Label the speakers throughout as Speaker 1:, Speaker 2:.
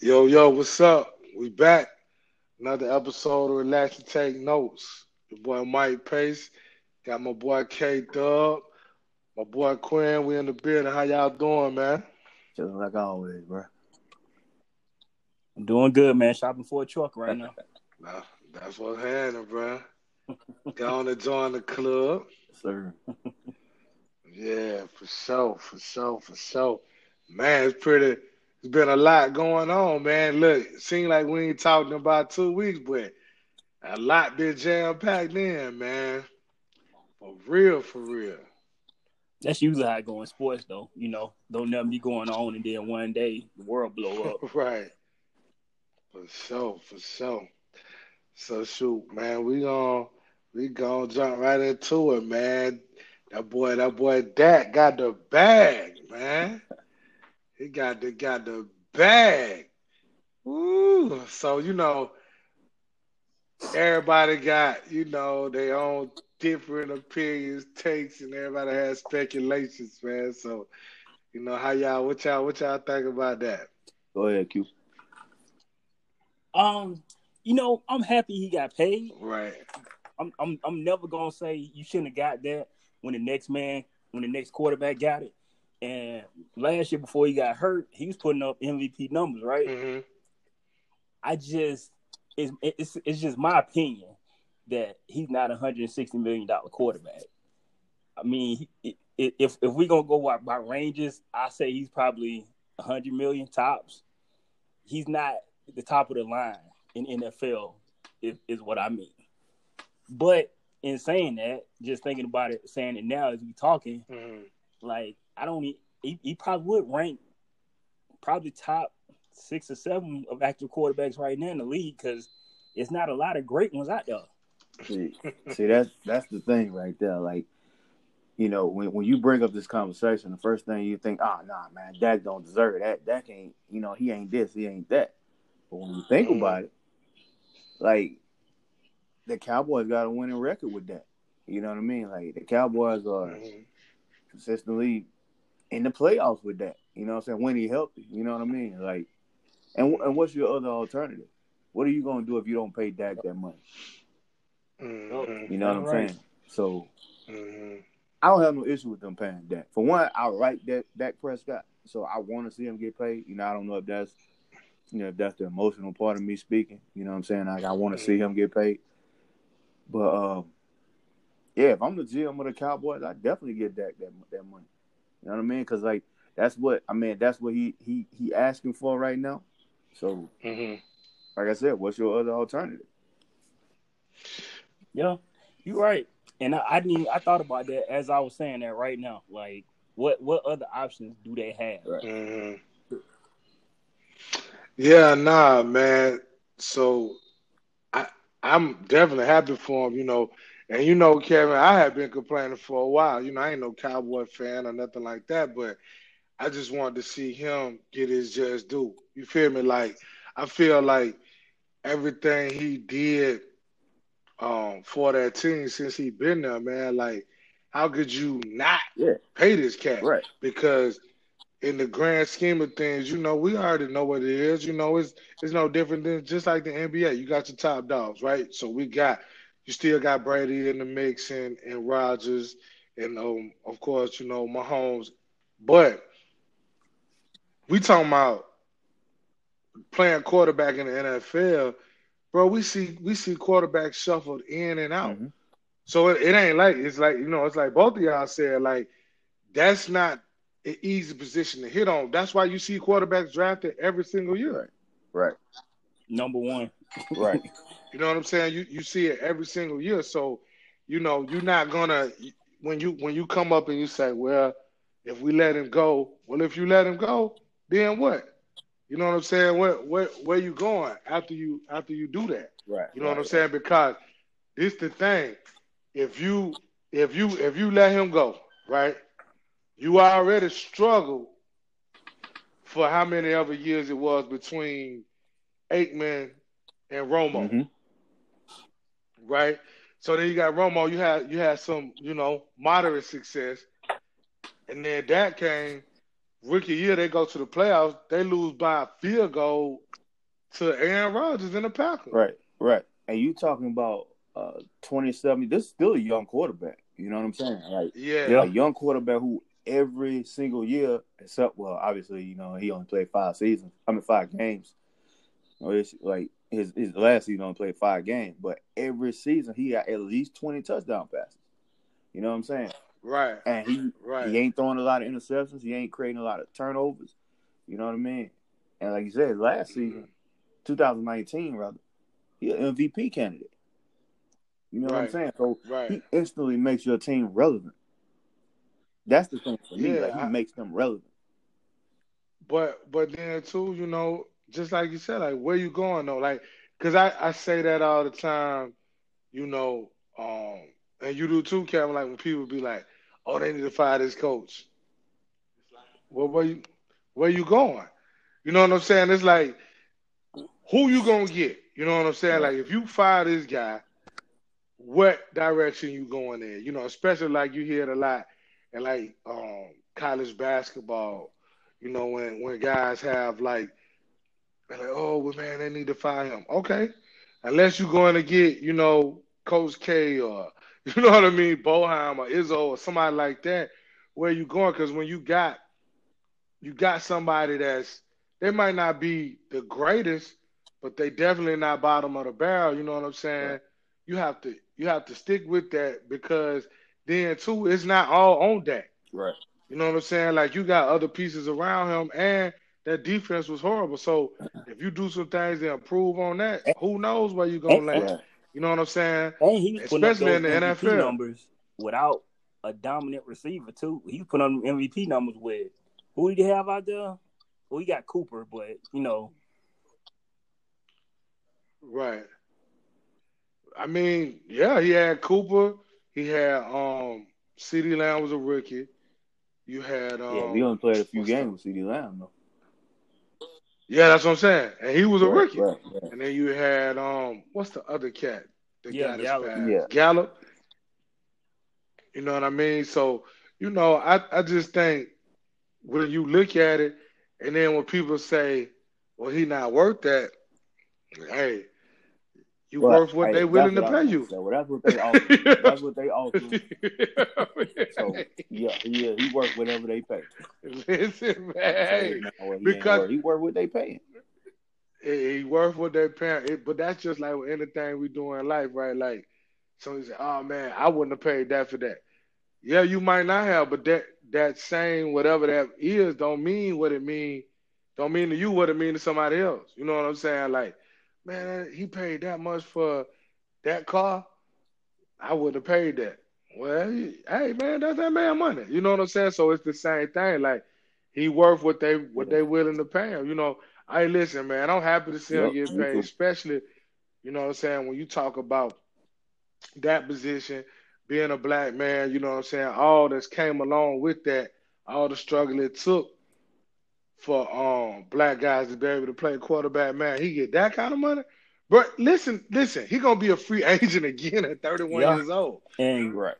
Speaker 1: Yo, yo, what's up? We back. Another episode of Relax and Take Notes. Your boy Mike Pace. Got my boy K Dub. My boy Quinn. We in the building. How y'all doing, man?
Speaker 2: Just like always, bro.
Speaker 3: I'm doing good, man. Shopping for a truck right now.
Speaker 1: Nah, that's what's happening, bro. Going to join the club.
Speaker 2: Sir.
Speaker 1: Yeah, for sure, for sure, for sure. Man, it's pretty. It's been a lot going on, man. Look, it seems like we ain't talking about two weeks, but a lot been jam packed in, man. For real, for real.
Speaker 3: That's usually how it go in sports, though. You know, don't nothing be going on, and then one day the world blow up.
Speaker 1: right. For sure, for sure. So shoot, man, we gon' we gonna jump right into it, man. That boy, that boy Dak got the bag, man. He got the got the bag. Woo. So you know, everybody got, you know, their own different opinions, takes, and everybody has speculations, man. So, you know, how y'all what y'all what y'all think about that?
Speaker 2: Go ahead, Q.
Speaker 3: Um, you know, I'm happy he got paid.
Speaker 1: Right.
Speaker 3: I'm I'm I'm never gonna say you shouldn't have got that when the next man, when the next quarterback got it. And last year before he got hurt, he was putting up MVP numbers, right?
Speaker 1: Mm-hmm.
Speaker 3: I just it's it's it's just my opinion that he's not a hundred and sixty million dollar quarterback. I mean, if if we gonna go by, by ranges, I say he's probably a hundred million tops. He's not the top of the line in NFL, is, is what I mean. But in saying that, just thinking about it, saying it now as we talking,
Speaker 1: Mm-hmm.
Speaker 3: like I don't, he, he probably would rank probably top six or seven of active quarterbacks right now in the league because it's not a lot of great ones out there.
Speaker 2: See, see, that's that's the thing right there. Like, you know, when when you bring up this conversation, the first thing you think, oh nah, man, Dak don't deserve that. Dak ain't, you know, he ain't this, he ain't that. But when you think
Speaker 1: Mhm.
Speaker 2: about it, like the Cowboys got a winning record with that. You know what I mean? Like the Cowboys are
Speaker 1: Mm-hmm.
Speaker 2: consistently in the playoffs with that. You know what I'm saying? When he healthy. You know what I mean? Like, and and what's your other alternative? What are you gonna do if you don't pay Dak that money?
Speaker 1: Mm-hmm.
Speaker 2: You know what I'm
Speaker 3: Right.
Speaker 2: saying? So
Speaker 1: Mm-hmm.
Speaker 2: I don't have no issue with them paying Dak. For one, I like that Dak Prescott, so I want to see him get paid. You know, I don't know if that's you know if that's the emotional part of me speaking. You know what I'm saying? Like I want to see him get paid. But um, yeah, if I'm the GM of the Cowboys, I definitely get Dak that that money. You know what I mean? Because like that's what I mean. That's what he he he asking for right now. So
Speaker 1: Mm-hmm.
Speaker 2: like I said, what's your other alternative?
Speaker 3: Yeah, you're right. And I, I didn't. I thought about that as I was saying that right now. Like, what what other options do they have?
Speaker 2: Right.
Speaker 1: Mm-hmm. Yeah, nah, man. So I I'm definitely happy for him, you know. And you know, Kevin, I have been complaining for a while. You know, I ain't no cowboy fan or nothing like that, but I just wanted to see him get his just due. You feel me? Like I feel like everything he did um for that team since he been there, man, like how could you not
Speaker 2: Yeah.
Speaker 1: pay this cat?
Speaker 2: Right.
Speaker 1: because in the grand scheme of things, you know, we already know what it is. You know, it's it's no different than just like the NBA. You got your top dogs, right? So we got you still got Brady in the mix and and Rodgers and um of course, you know, Mahomes. But we talking about playing quarterback in the NFL, bro. We see we see quarterbacks shuffled in and out.
Speaker 2: Mhm.
Speaker 1: So it, it ain't like it's like you know it's like both of y'all said like that's not an easy position to hit on. That's why you see quarterbacks drafted every single year.
Speaker 2: Right. Right.
Speaker 3: Number one.
Speaker 2: Right.
Speaker 1: You know what I'm saying? You you see it every single year. So you know you're not gonna when you when you come up and you say, well, if we let him go, well, if you let him go, then what? You know what I'm saying? Where where where you going after you after you do that?
Speaker 2: Right.
Speaker 1: You know what I'm saying? Because this the thing. If you if you if you let him go, right? You already struggled for how many other years it was between Aikman and Romo,
Speaker 2: hmm
Speaker 1: right? So then you got Romo, you had you had some, you know, moderate success. And then that came rookie year they go to the playoffs, they lose by a field goal to Aaron Rodgers in the Packers.
Speaker 2: Right, right. And you talking about uh 27, this is still a young quarterback. You know what I'm saying? Like
Speaker 1: Yeah.
Speaker 2: a young quarterback who every single year, except well, obviously, you know, he only played five seasons. I mean five games. You know, it's like his his last season only played five games, but every season he got at least twenty touchdown passes. You know what I'm saying?
Speaker 1: Right.
Speaker 2: And he
Speaker 1: Right.
Speaker 2: he ain't throwing a lot of interceptions. He ain't creating a lot of turnovers. You know what I mean? And like you said, last mm-hmm. season, 2019 rather, he an MVP candidate. You know what I'm saying? So
Speaker 1: Right.
Speaker 2: he instantly makes your team relevant. That's the thing for me.
Speaker 1: Yeah,
Speaker 2: like he
Speaker 1: I-
Speaker 2: makes them relevant.
Speaker 1: But but then too, you know, just like you said, like where you going though? Like, cause I I say that all the time, you know, um, and you do too, Kevin. Like when people be like, "Oh, they need to fire this coach." Well, where you where you going? You know what I'm saying? It's like, who you gonna get? You know what I'm saying? Like if you fire this guy, what direction you going in? You know, especially like you hear it a lot in like um college basketball. You know, when when guys have like, they're like, oh well, man, they need to fire him. Okay, unless you're going to get, you know, Coach K or you know what I mean, Boeheim or Izzo or somebody like that. Where you going? Because when you got you got somebody that's they might not be the greatest, but they definitely not bottom of the barrel. You know what I'm saying?
Speaker 2: Right.
Speaker 1: You have to you have to stick with that because then too, it's not all on that.
Speaker 2: Right.
Speaker 1: You know what I'm saying? Like you got other pieces around him, and that defense was horrible. So if you do some things and improve on that, who knows where you're gonna land? You know what I'm saying?
Speaker 3: And he was putting up
Speaker 1: Especially in the NFL.
Speaker 3: numbers without a dominant receiver too. He put on MVP numbers with who did he have out there? Well, he got Cooper, but you know,
Speaker 1: Right. I mean, yeah, he had Cooper. He had um CeeDee Lamb was a rookie. You had um
Speaker 2: yeah, we only played a few games with CD Lamb though.
Speaker 1: Yeah, that's what I'm saying. And he was a
Speaker 2: Right,
Speaker 1: rookie.
Speaker 2: Right, right.
Speaker 1: And then you had um what's the other cat? The
Speaker 3: Yeah,
Speaker 1: guy that's
Speaker 3: Gallup.
Speaker 1: fast?
Speaker 2: Yeah.
Speaker 1: Gallup. You know what I mean? So, you know, I, I just think when you look at it and then when people say, Well, he not worth that, hey, you
Speaker 2: But,
Speaker 1: worth what
Speaker 2: hey,
Speaker 1: they willing to pay you.
Speaker 2: that's what they offer. that's what they offer. So yeah, he uh, he worth whatever they pay.
Speaker 1: Listen, man,
Speaker 2: So, no, he
Speaker 1: because-
Speaker 2: worth- he worth what they paying.
Speaker 1: he worth what they paying. But that's just like with anything we do in life, right? Like, so somebody say, "Oh man, I wouldn't have paid that for that." Yeah, you might not have, but that that same whatever that is don't mean what it mean. Don't mean to you what it mean to somebody else. You know what I'm saying? Like, man, he paid that much for that car. I wouldn't have paid that. Well, he- hey man, that's that man money. You know what I'm saying? So it's the same thing. Like, he worth what they what they willing to pay him. You know, Hey, listen, man, I'm happy to see him
Speaker 2: Yep,
Speaker 1: get paid, especially, you know what I'm saying, when you talk about that position, being a black man, you know what I'm saying, all that's came along with that, all the struggle it took for um black guys to be able to play quarterback, man, he get that kind of money. But listen, listen, he gonna be a free agent again at 31
Speaker 3: Yeah.
Speaker 1: years old.
Speaker 3: and
Speaker 2: Right.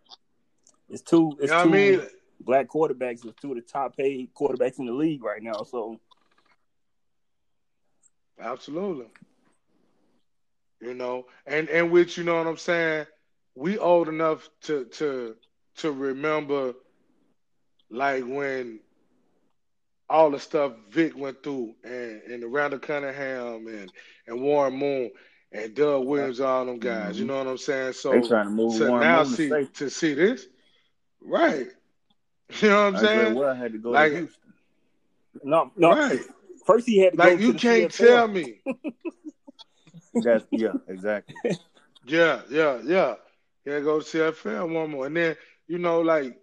Speaker 3: it's two.
Speaker 1: You
Speaker 3: It's
Speaker 1: know
Speaker 3: two
Speaker 1: I mean?
Speaker 3: black quarterbacks. It's two of the top paid quarterbacks in the league right now. So
Speaker 1: Absolutely. You know, and and which you know what I'm saying, we old enough to to to remember like when all the stuff Vic went through and and Randall Cunningham and and Warren Moon and Doug Williams, all them guys. You mm-hmm. know what I'm saying? So
Speaker 2: They trying to move
Speaker 1: to
Speaker 2: Warren
Speaker 1: now
Speaker 2: Moon
Speaker 1: see
Speaker 2: safety.
Speaker 1: to see this, right? You know what I'm
Speaker 2: Andre
Speaker 1: saying?
Speaker 2: Well I had to go
Speaker 1: Like-
Speaker 2: to Houston.
Speaker 3: no, no.
Speaker 1: Right.
Speaker 3: First he had to
Speaker 1: Like
Speaker 3: go
Speaker 1: you
Speaker 3: to the
Speaker 1: can't
Speaker 3: CFL.
Speaker 1: tell me.
Speaker 2: That's yeah, exactly.
Speaker 1: Yeah, yeah, yeah. Yeah, go to CFL one more. And then, you know, like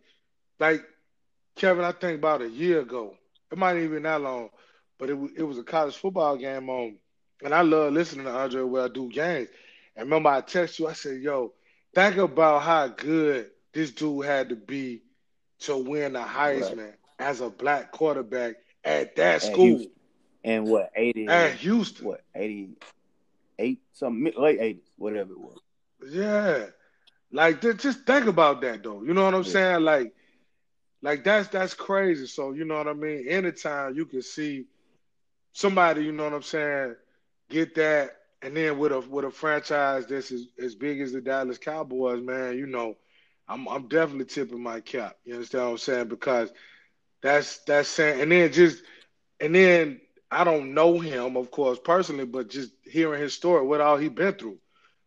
Speaker 1: like Kevin, I think about a year ago. It might even that long, but it was it was a college football game on and I love listening to Andre where I do games. And remember I text you, I said, yo, think about how good this dude had to be to win the Heisman as a black quarterback at that
Speaker 2: At
Speaker 1: school
Speaker 2: Houston. And what, eighty
Speaker 1: at Houston.
Speaker 2: what, eighty eight, some late eighties, whatever it was.
Speaker 1: Yeah. Like just think about that though. You know what I'm
Speaker 2: Yeah.
Speaker 1: saying? Like like that's that's crazy. So you know what I mean. Anytime you can see somebody, you know what I'm saying, get that, and then with a with a franchise that's as, as big as the Dallas Cowboys, man, you know, I'm I'm definitely tipping my cap. You understand what I'm saying? Because that's that's saying, and then just and then I don't know him, of course, personally, but just hearing his story, what all he been through.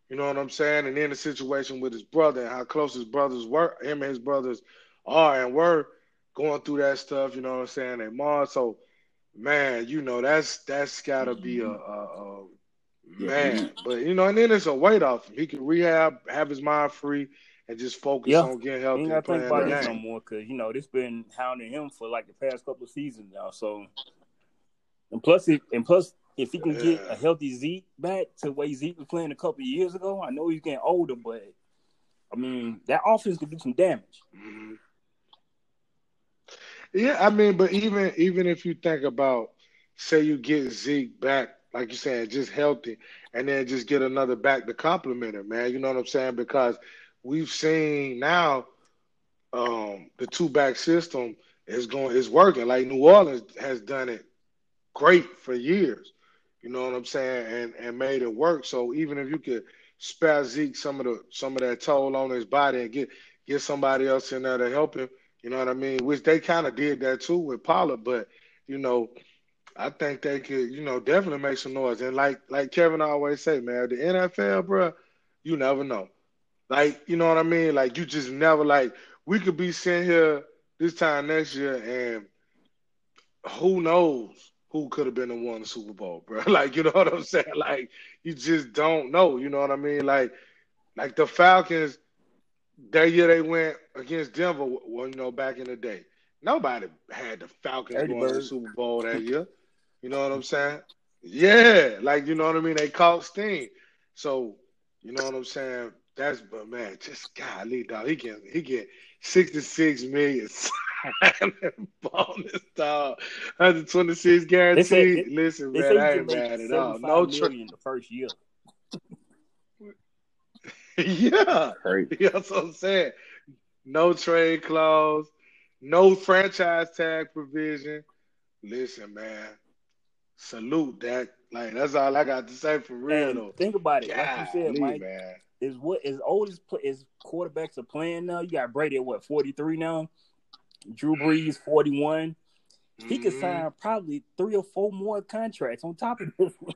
Speaker 1: You know what I'm saying? And then the situation with his brother and how close his brothers were, him and his brothers are and were going through that stuff. You know what I'm saying? And mom, so man, you know that's that's gotta be a, a, a man. But you know, and then it's a weight off him. He can rehab, have his mind free, and just focus
Speaker 3: Yeah.
Speaker 1: on getting healthy
Speaker 3: Ain't
Speaker 1: and
Speaker 3: think
Speaker 1: playing
Speaker 3: about
Speaker 1: the
Speaker 3: no
Speaker 1: game.
Speaker 3: more because you know this been hounding him for like the past couple of seasons now. So, and plus, if, and plus, if he can get a healthy Zeke back to the way Zeke was playing a couple of years ago, I know he's getting older, but I mean that offense could do some damage.
Speaker 1: Mhm. Yeah, I mean, but even even if you think about, say you get Zeke back, like you said, just healthy, and then just get another back to compliment him, man. You know what I'm saying? Because we've seen now um, the two back system is going is working. Like New Orleans has done it great for years. You know what I'm saying? And and made it work. So even if you could spare Zeke some of the some of that toll on his body and get get somebody else in there to help him, you know what I mean? Which they kind of did that too with Pollard, but you know, I think they could, you know, definitely make some noise. And like like Kevin always say, man, the NFL, bro, you never know. Like, you know what I mean? Like you just never like we could be sitting here this time next year and who knows who could have been the one the Super Bowl, bro. Like, you know what I'm saying? Like, you just don't know. You know what I mean? Like, like the Falcons, that year they went against Denver, well, you know, back in the day. Nobody had the Falcons
Speaker 3: Early
Speaker 1: going to the. Super Bowl that year. You know what I'm saying? Yeah, like you know what I mean. They caught steam, so you know what I'm saying. That's but man, just golly, dog. He get he get 66 million signing bonus, dog. 126 guaranteed.
Speaker 3: they-
Speaker 1: Listen,
Speaker 3: They
Speaker 1: man,
Speaker 3: say
Speaker 1: I
Speaker 3: he
Speaker 1: ain't mad at all. No
Speaker 3: million
Speaker 1: tra-
Speaker 3: the first year.
Speaker 1: yeah.
Speaker 2: Crazy.
Speaker 1: You know what I'm saying? No trade clause, no franchise tag provision. Listen, man. Salute that. Like that's all I got to say for real
Speaker 3: And
Speaker 1: though.
Speaker 3: think about it, like you said,
Speaker 1: Golly,
Speaker 3: Mike.
Speaker 1: man.
Speaker 3: Is what as old as as quarterbacks are playing now. You got Brady at what forty three now. Drew Brees forty one. He could
Speaker 1: Mhm.
Speaker 3: sign probably three or four more contracts on top of this. one.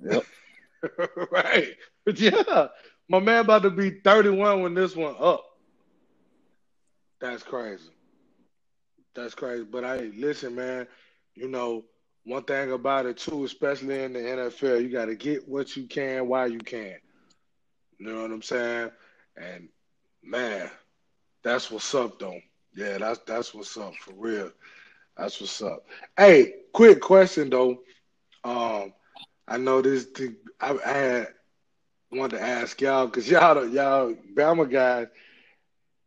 Speaker 2: Yep.
Speaker 1: right. Yeah. My man about to be 31 when this one up. That's crazy. That's crazy. But I listen, man, you know, one thing about it too, especially in the NFL, you gotta get what you can while you can. You know what I'm saying? And man, that's what's up though. Yeah, that's that's what's up for real. That's what's up. Hey, quick question though. Um, I know this. Thing, I, I had wanted to ask y'all because y'all y'all Bama guys.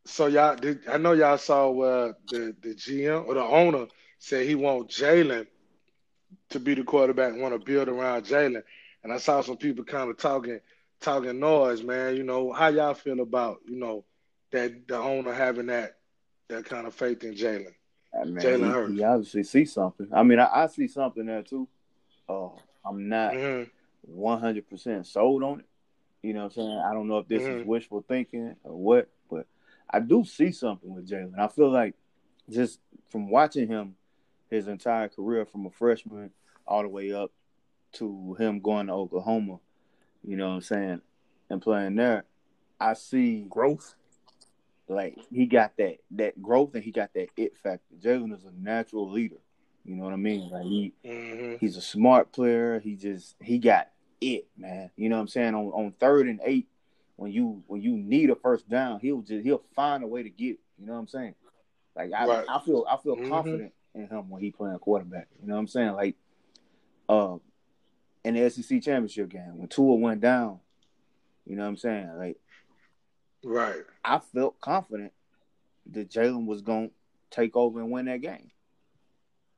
Speaker 1: So y'all did. I know y'all saw uh, the the GM or the owner said he want Jalen to be the quarterback. Want to build around Jalen, and I saw some people kind of talking talking noise, man. You know how y'all feel about you know that the owner having that that kind of faith in Jalen.
Speaker 2: I mean,
Speaker 1: Jalen Hurts.
Speaker 2: he obviously see something. I mean, I, I see something there too. Uh, I'm not
Speaker 1: hmm
Speaker 2: 100 percent sold on it. You know what I'm saying? I don't know if this is
Speaker 1: Mhm.
Speaker 2: wishful thinking or what, I do see something with Jalen. I feel like just from watching him his entire career from a freshman all the way up to him going to Oklahoma, you know what I'm saying, and playing there, I see
Speaker 3: Growth.
Speaker 2: like he got that that growth and he got that it factor. Jalen is a natural leader. You know what I mean? Like he
Speaker 1: hmm
Speaker 2: he's a smart player. He just he got it, man. You know what I'm saying? On on third and eight, when you when you need a first down, he'll just he'll find a way to get. It, you know what I'm saying? Like I,
Speaker 1: Right.
Speaker 2: I feel I feel
Speaker 1: Mhm.
Speaker 2: confident in him when he playing quarterback. You know what I'm saying? Like uh in the SEC championship game when Tua went down, you know what I'm saying? Like
Speaker 1: Right.
Speaker 2: I felt confident that Jalen was gonna take over and win that game.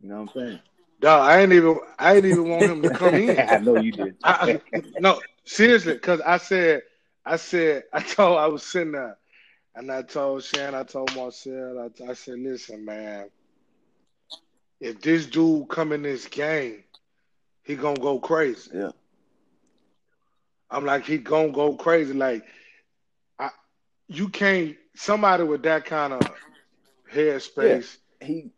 Speaker 2: You know what I'm saying?
Speaker 1: Dog, I ain't even I ain't even want him to come in.
Speaker 2: I know you did.
Speaker 1: I, I- no, seriously, because I said, I said, I told, I was sitting there, And I told Shan, I told Marcel, I, I said, listen, man, if this dude come in this game, he gonna go crazy.
Speaker 2: Yeah.
Speaker 1: I'm like, he gonna go crazy. Like, I, you can't. Somebody with that kind of headspace.
Speaker 2: Yeah. He.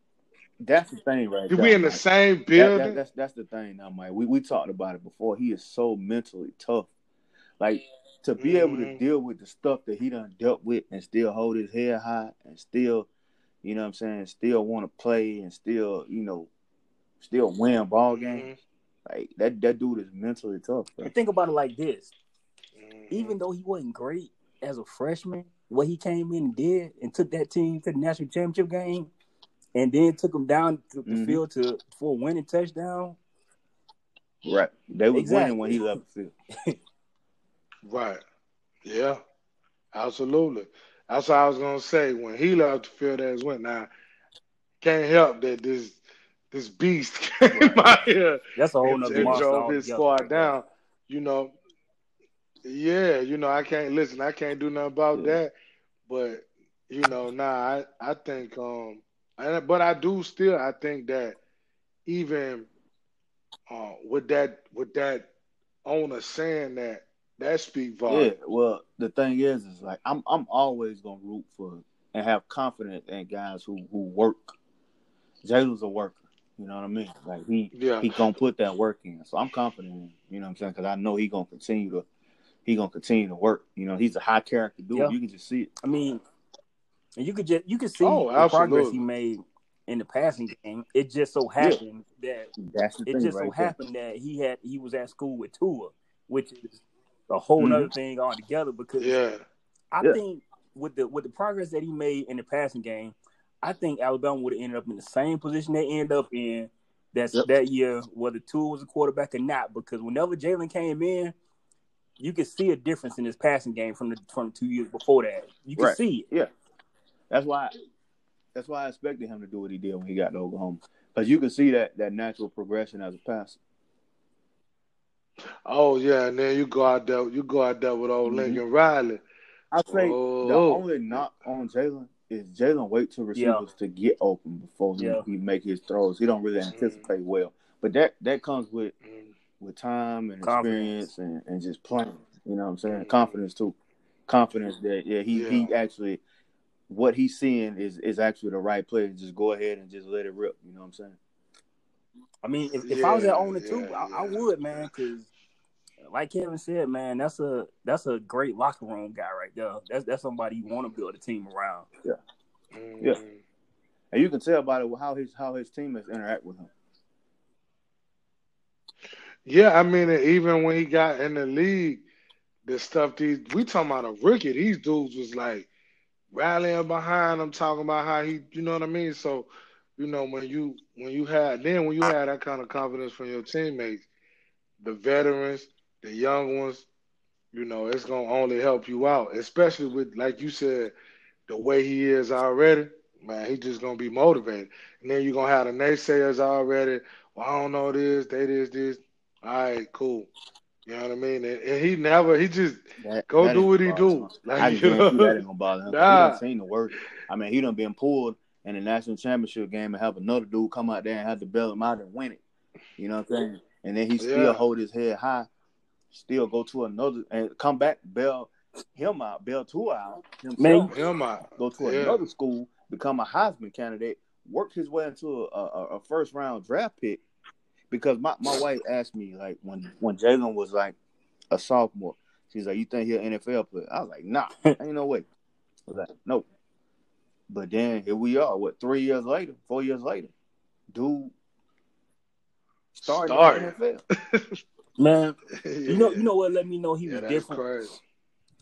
Speaker 2: That's the thing, right?
Speaker 1: We in the
Speaker 2: Mike.
Speaker 1: same
Speaker 2: That-
Speaker 1: building.
Speaker 2: that- that's that's the thing now, Mike. We we talked about it before. He is so mentally tough. Like to be able to
Speaker 1: Mhm.
Speaker 2: deal with the stuff that he done dealt with and still hold his head high and still, you know what I'm saying, still want to play and still, you know, still win ball games. Like that that dude is mentally tough, bro.
Speaker 3: And think about it like this:
Speaker 1: Mhm.
Speaker 3: even though he wasn't great as a freshman, what he came in and did and took that team to the national championship game, and then took them down to the
Speaker 2: Mhm.
Speaker 3: field to for a winning touchdown.
Speaker 2: Right. They was
Speaker 3: Exactly.
Speaker 2: winning when he left the field.
Speaker 1: Right. Yeah. Absolutely. That's what I was gonna say. When he left the field as went now, can't help that this this beast came
Speaker 2: Right.
Speaker 1: out here
Speaker 3: That's a whole
Speaker 1: and,
Speaker 3: nother
Speaker 1: and
Speaker 3: monster.
Speaker 1: drove his squad down. You know, yeah, you know, I can't listen, I can't do nothing about
Speaker 2: Yeah.
Speaker 1: that. But you know, nah, I, I think um and but I do still I think that even uh with that with that owner saying that that speak
Speaker 2: Yeah.
Speaker 1: volume.
Speaker 2: Well, the thing is, is like I'm I'm always gonna root for and have confidence in guys who who work. Jalen's a worker. You know what I mean? Like he
Speaker 1: Yeah.
Speaker 2: he gonna put that work in. So I'm confident in him. You know what I'm saying? Because I know he gonna continue to he gonna continue to work. You know, he's a high character dude.
Speaker 3: Yeah.
Speaker 2: You can just see it.
Speaker 3: I mean, and you could just you could see
Speaker 1: Oh,
Speaker 3: the progress he made in the passing game. It just so happened that
Speaker 2: That's the
Speaker 3: it
Speaker 2: thing
Speaker 3: just
Speaker 2: right
Speaker 3: so
Speaker 2: there.
Speaker 3: happened that he had he was at school with Tua, which is a whole
Speaker 2: Mhm.
Speaker 3: nother thing altogether. Because
Speaker 1: Yeah.
Speaker 3: I
Speaker 2: Yeah.
Speaker 3: think with the with the progress that he made in the passing game, I think Alabama would have ended up in the same position they ended up in that
Speaker 2: Yep.
Speaker 3: that year, whether Tua was a quarterback or not. Because whenever Jalen came in, you could see a difference in his passing game from the from two years before that. You could
Speaker 2: Right.
Speaker 3: see it. Yeah.
Speaker 2: That's why that's why I expected him to do what he did when he got to Oklahoma. Because you can see that that natural progression as a passer.
Speaker 1: Oh yeah, and then you go out there, you go out there with old
Speaker 2: Mhm.
Speaker 1: Lincoln Riley.
Speaker 2: I say the
Speaker 1: Oh.
Speaker 2: only knock on Jalen is Jalen wait to receivers to get open before he,
Speaker 3: Yeah.
Speaker 2: he make his throws. He don't really anticipate well, but that that comes with
Speaker 1: Mm,
Speaker 2: with time and
Speaker 3: Confidence.
Speaker 2: experience and, and just playing. You know what I'm saying?
Speaker 1: Mhm.
Speaker 2: Confidence too. Confidence that yeah he he actually what he's seeing is is actually the right play. Just go ahead and just let it rip. You know what I'm saying?
Speaker 3: I mean, if, if I was
Speaker 1: Yeah,
Speaker 3: that owner too,
Speaker 1: yeah,
Speaker 3: I, I
Speaker 1: yeah.
Speaker 3: would, man, because like Kevin said, man, that's a that's a great locker room guy right there. That's that's somebody you want to build a team around.
Speaker 2: Yeah.
Speaker 1: mm.
Speaker 2: And you can tell by it how his how his teammates interact with him.
Speaker 1: Yeah, I mean, even when he got in the league, the stuff these we talking about a rookie, these dudes was like rallying behind him, talking about how he, you know what I mean. So, you know, when you when you had then when you had that kind of confidence from your teammates, the veterans, the young ones, you know, it's gonna only help you out, especially with like you said, the way he is already. Man, he just gonna be motivated, and then you're gonna have the naysayers already. Well, I don't know this, they this, this. All right, cool. You know what I mean? And, and he never, he just
Speaker 2: That,
Speaker 1: Go
Speaker 2: that
Speaker 1: do what he do. Like,
Speaker 2: I
Speaker 1: you know?
Speaker 2: that ain't gonna bother him. He
Speaker 1: Nah.
Speaker 2: done seen the work. I mean, he done been pulled in the national championship game and have another dude come out there and have to bail him out and win it. You know what I'm saying? And then he still
Speaker 1: Yeah.
Speaker 2: hold his head high, still go to another and come back, bail him out, bail two out himself,
Speaker 1: him out.
Speaker 2: go to
Speaker 1: Yeah.
Speaker 2: another school, become a Heisman candidate, work his way into a, a, a first round draft pick. Because my, my wife asked me like when when Jalen was like a sophomore, she's like, "You think he'll NFL player?" I was like, "Nah, ain't no way." I was like, "Nope." But then here we are. What three years later, four years later, dude started
Speaker 1: Started.
Speaker 2: in the NFL.
Speaker 3: man,
Speaker 1: Yeah.
Speaker 3: you know, you know what? Let me know he
Speaker 1: yeah,
Speaker 3: was different.
Speaker 1: crazy.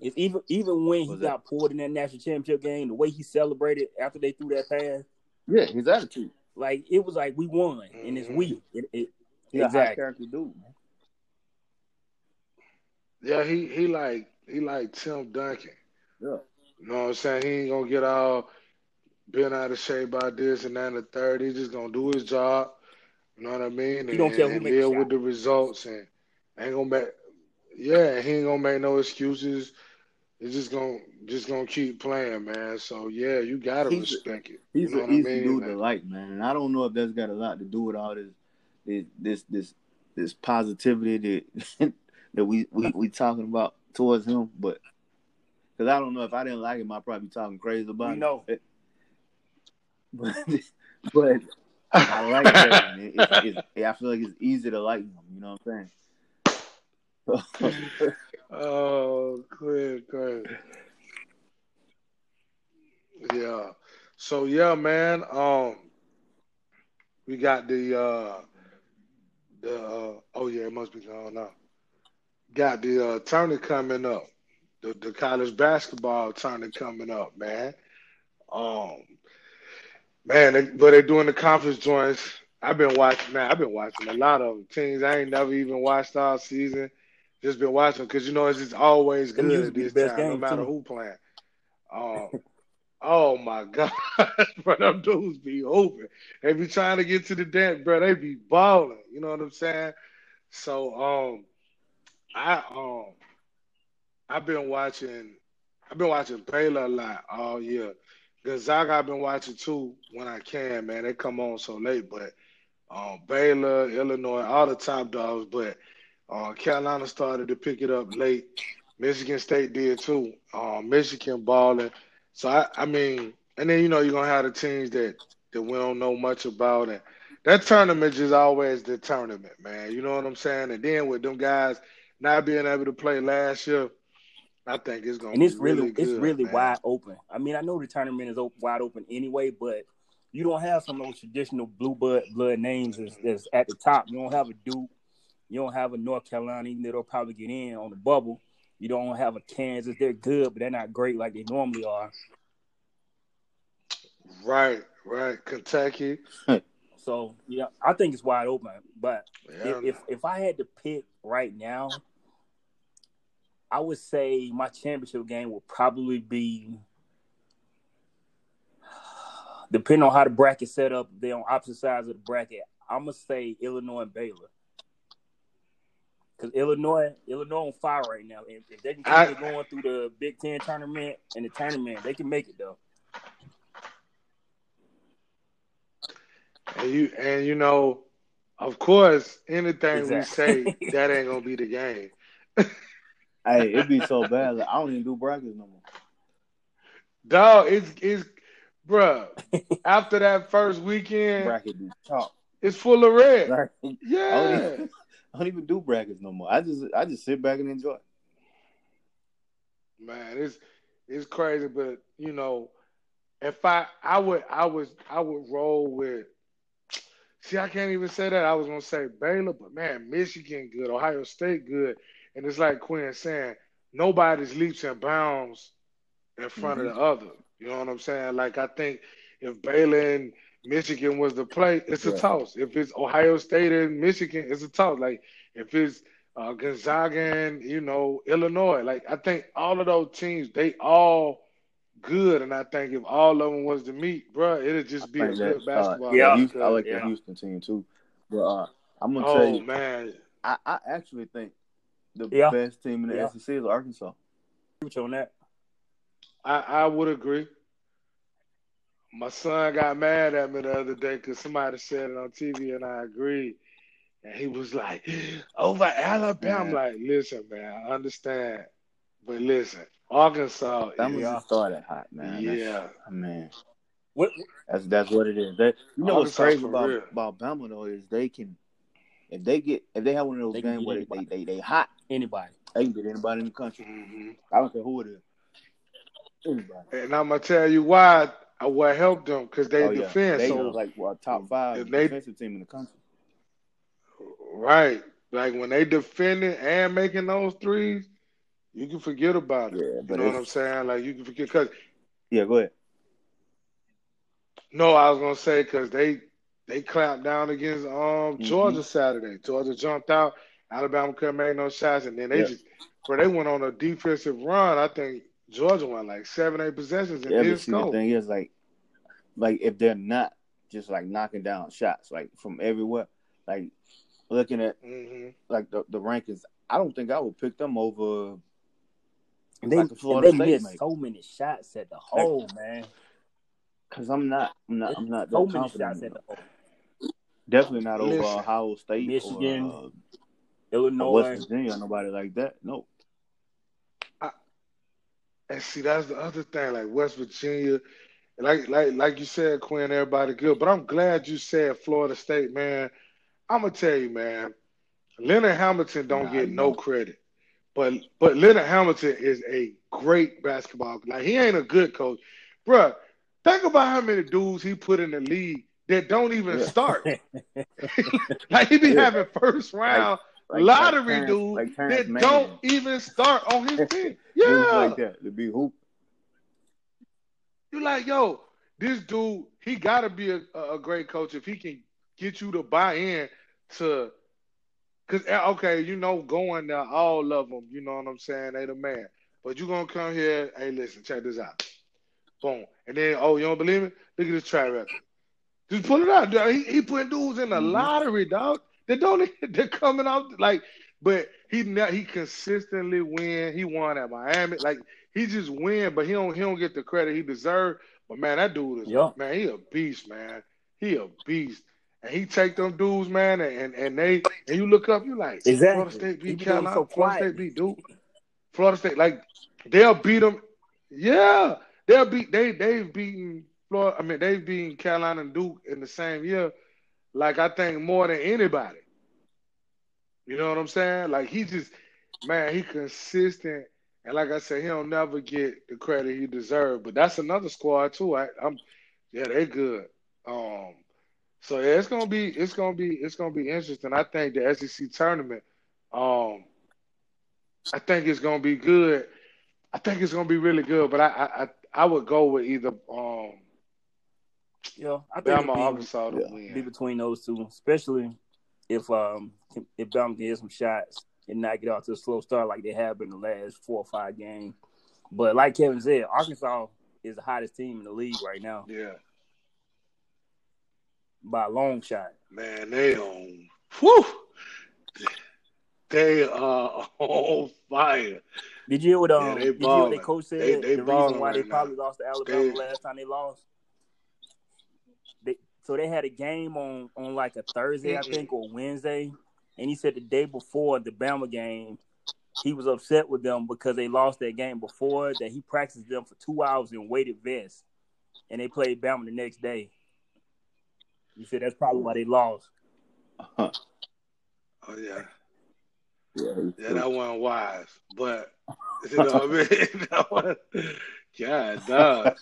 Speaker 3: Is even even when he
Speaker 2: What's that?
Speaker 3: got pulled in that national championship game, the way he celebrated after they threw that pass,
Speaker 2: Yeah, his attitude.
Speaker 3: like it was like we won, and it's we. It, it,
Speaker 2: He a high
Speaker 3: exactly.
Speaker 2: character dude. Man.
Speaker 1: Yeah, he he like he like Tim Duncan.
Speaker 2: Yeah.
Speaker 1: You know what I'm saying? He ain't gonna get all bent out of shape by this and that and the third. He's just gonna do his job. You know what I mean?
Speaker 3: He don't
Speaker 1: and,
Speaker 3: care who
Speaker 1: and
Speaker 3: make the shot.
Speaker 1: with the results and ain't gonna make yeah, he ain't gonna make no excuses. it's just gonna just gonna keep playing, man. So yeah, you gotta
Speaker 2: He's a-
Speaker 1: respect it.
Speaker 2: He's
Speaker 1: you know
Speaker 2: an
Speaker 1: what I
Speaker 2: easy
Speaker 1: mean?
Speaker 2: dude to
Speaker 1: Like,
Speaker 2: like, man. And I don't know if that's got a lot to do with all this this this this, this positivity that that we, we we talking about towards him, but because I don't know if I didn't like him, I'd probably be talking crazy about
Speaker 3: We
Speaker 2: him.
Speaker 3: know.
Speaker 2: Eh, But but I like that. It, it, it, I feel like it's easy to like him. You know what I'm saying?
Speaker 1: oh, good, good. Yeah. So yeah, man. Um, we got the uh the uh, oh yeah, it must be going on. Got the uh tournament coming up. The the college basketball tournament coming up, man. Um, man, they, but they're doing the conference joints. I've been watching, man. I've been watching a lot of teams. I ain't never even watched all season. Just been watching because you know it's just always good at
Speaker 3: to be
Speaker 1: this time, no matter
Speaker 3: too.
Speaker 1: who playing. Um, oh my god, bro, them dudes be open. They be trying to get to the dent, bro. They be balling. You know what I'm saying? So, um, I um, I've been watching. I've been watching Baylor a lot all year. Gonzaga, I've been watching too when I can. Man, they come on so late, but um, Baylor, Illinois, all the top dogs. But uh, Carolina started to pick it up late. Michigan State did too. Um, Michigan balling. So I, I mean, and then you know you're gonna have the teams that that we don't know much about, and that tournament is always the tournament, man. You know what I'm saying? And then with them guys not being able to play last year, I think it's gonna
Speaker 3: and it's
Speaker 1: be
Speaker 3: really,
Speaker 1: really good.
Speaker 3: it's really
Speaker 1: man.
Speaker 3: wide open. I mean, I know the tournament is op- wide open anyway, but you don't have some of those traditional blue blood blood names that's, mm-hmm. that's at the top. You don't have a Duke, you don't have a North Carolina, even though they'll probably get in on the bubble. You don't have a Kansas. They're good, but they're not great like they normally are.
Speaker 1: Right, right. Kentucky.
Speaker 3: So yeah, I think it's wide open. But
Speaker 1: Yeah.
Speaker 3: if, if if I had to pick right now, I would say my championship game would probably be depending on how the bracket set up, they're on opposite sides of the bracket. I'm gonna say Illinois and Baylor. Because Illinois, Illinois on fire right now. If, if they can keep going through the Big Ten tournament and the tournament, they can make it though.
Speaker 1: And you and you know, of course, anything we say that ain't gonna be the game.
Speaker 2: hey, it'd be so bad. Like, I don't even do brackets no more.
Speaker 1: Dog, it's it's bruh. after that first weekend,
Speaker 2: Bracket be chalk.
Speaker 1: it's full of red.
Speaker 2: Like, I, don't
Speaker 1: Yeah.
Speaker 2: even, I don't even do brackets no more. I just I just sit back and enjoy.
Speaker 1: Man, it's it's crazy, but you know, if I I would I was I would roll with see I can't even say that. I was gonna say Baylor, but man, Michigan good, Ohio State good. And it's like Quinn saying, nobody's leaps and bounds in front of the other. You know what I'm saying? Like I think if Baylor and Michigan was the play, it's a toss. If it's Ohio State and Michigan, it's a toss. Like if it's uh, Gonzaga and you know Illinois, like I think all of those teams, they all good, and I think if all of them was to meet, bro, it'd just be a good basketball.
Speaker 2: Uh,
Speaker 3: Yeah.
Speaker 2: yeah, Houston, I like
Speaker 3: Yeah.
Speaker 2: the Houston team too. But uh, I'm gonna tell
Speaker 1: Oh
Speaker 2: you,
Speaker 1: man,
Speaker 2: I, I actually think the
Speaker 3: Yeah.
Speaker 2: best team in the
Speaker 3: Yeah.
Speaker 2: SEC is Arkansas.
Speaker 3: Which on that?
Speaker 1: I I would agree. My son got mad at me the other day because somebody said it on TV, and I agreed. And he was like, "Over Alabama." I'm like, "Listen, man, I understand, but listen, Arkansas
Speaker 2: That was
Speaker 1: is
Speaker 2: just started hot, man.
Speaker 1: yeah,
Speaker 2: That's, man,
Speaker 3: What?
Speaker 2: that's that's what it is. They, you know what's crazy about
Speaker 1: real.
Speaker 2: about Bama though is they can, if they get if they have one of those
Speaker 3: They
Speaker 2: games where they, they they they hot,
Speaker 3: Anybody?
Speaker 2: they can beat anybody in the country.
Speaker 1: hmm
Speaker 2: I don't care who it is. Anybody.
Speaker 1: and I'm gonna tell you why. uh, What helped them because they
Speaker 2: oh yeah,
Speaker 1: defend
Speaker 2: they
Speaker 1: so
Speaker 2: was like well, top five
Speaker 1: they-
Speaker 2: defensive team in the country.
Speaker 1: right. Like when they defending and making those threes, you can forget about it.
Speaker 2: Yeah,
Speaker 1: You know what I'm saying? Like you can forget because
Speaker 2: Yeah, go ahead.
Speaker 1: No, I was gonna say because they they clamped down against um
Speaker 2: Mm-hmm.
Speaker 1: Georgia Saturday. Georgia jumped out. Alabama couldn't make no shots, and then they
Speaker 2: Yeah.
Speaker 1: just bro they went on a defensive run. I think Georgia won like seven, eight possessions and
Speaker 2: Yeah,
Speaker 1: didn't
Speaker 2: but see the thing is like, like if they're not just like knocking down shots like from everywhere, like looking at
Speaker 1: hmm
Speaker 2: like the, the rankings, I don't think I would pick them over
Speaker 3: they,
Speaker 2: Like the Florida
Speaker 3: they
Speaker 2: State
Speaker 3: missed
Speaker 2: make.
Speaker 3: so many shots at the hole, man.
Speaker 2: Cause I'm not, I'm not, I'm not that
Speaker 3: So many
Speaker 2: confident.
Speaker 3: shots at the hole.
Speaker 2: Definitely not over
Speaker 1: Listen.
Speaker 2: Ohio State,
Speaker 3: Michigan,
Speaker 2: or, uh, or
Speaker 3: Illinois.
Speaker 2: West Virginia, nobody like that. No.
Speaker 1: I, And see, that's the other thing. Like West Virginia, like like like you said, Quinn, everybody good. But I'm glad you said Florida State, man. I'm gonna tell you, man. Leonard Hamilton don't
Speaker 2: Nah,
Speaker 1: get no credit, but but Leonard Hamilton is a great basketball. Like he ain't a good coach, Bruh, Think about how many dudes he put in the league that don't even
Speaker 2: Yeah.
Speaker 1: start. like he be
Speaker 2: Yeah.
Speaker 1: having first round
Speaker 2: Like-
Speaker 1: lottery
Speaker 2: like Terrence-
Speaker 1: dudes
Speaker 2: like Terrence
Speaker 1: that
Speaker 2: Mann.
Speaker 1: don't even start on his team.
Speaker 2: Dudes
Speaker 1: Yeah,
Speaker 2: like that to be hoop.
Speaker 1: you like, yo, this dude, he got to be a, a great coach if he can get you to buy in to. Cause eh, okay, you know, going there, all of them, you know what I'm saying? They the man, but you gonna come here. Hey, listen, check this out. Boom, and then oh, you don't believe me? Look at this track record. Just pull it out. dog. He, he putting dudes in the
Speaker 2: Mhm.
Speaker 1: lottery, dog. They don't. They're coming out like, but he he consistently win. He won at Miami. Like he just win, but he don't he don't get the credit he deserved. But man, that dude is
Speaker 3: Yeah.
Speaker 1: man. He a beast, man. He a beast. And he take them dudes, man, and, and, they and you look up, you like
Speaker 3: Exactly.
Speaker 1: Florida State beat
Speaker 3: be
Speaker 1: Carolina,
Speaker 3: so
Speaker 1: Florida. State beat Duke, Florida State like they'll beat them. Yeah, they'll beat they they've beaten Florida. I mean they've beaten Carolina and Duke in the same year. Like I think more than anybody. You know what I'm saying? Like he just man, he consistent. And like I said, he don't never get the credit he deserved. But that's another squad too. I, I'm yeah, they good. Um so yeah, it's gonna be it's gonna be it's gonna be interesting. I think the SEC tournament, um, I think it's gonna be good. I think it's gonna be really good. But I I I, I would go with either um
Speaker 3: Yeah, I think
Speaker 1: Bama
Speaker 3: it'll be,
Speaker 1: Arkansas to
Speaker 2: Yeah.
Speaker 1: win.
Speaker 3: be between those two, especially if um if Bama can get some shots and not get off to a slow start like they have been the last four or five games. But like Kevin said, Arkansas is the hottest team in the league right now
Speaker 1: Yeah,
Speaker 3: by a long shot.
Speaker 1: man, they on whew, they are on fire.
Speaker 3: Did you hear what um
Speaker 1: Yeah, they
Speaker 3: did you hear what their
Speaker 1: balling.
Speaker 3: coach said?
Speaker 1: They- they
Speaker 3: the reason why they
Speaker 1: right now.
Speaker 3: probably lost to Alabama
Speaker 1: They-
Speaker 3: last time they lost. They so they had a game on on like a Thursday, I think, or Wednesday, and he said the day before the Bama game, he was upset with them because they lost that game before. That he practiced them for two hours in weighted vests, and they played Bama the next day. He said that's probably why they lost.
Speaker 1: Oh yeah.
Speaker 2: Yeah,
Speaker 1: Yeah, that wasn't wise, but you know what I mean. that was, God, dog,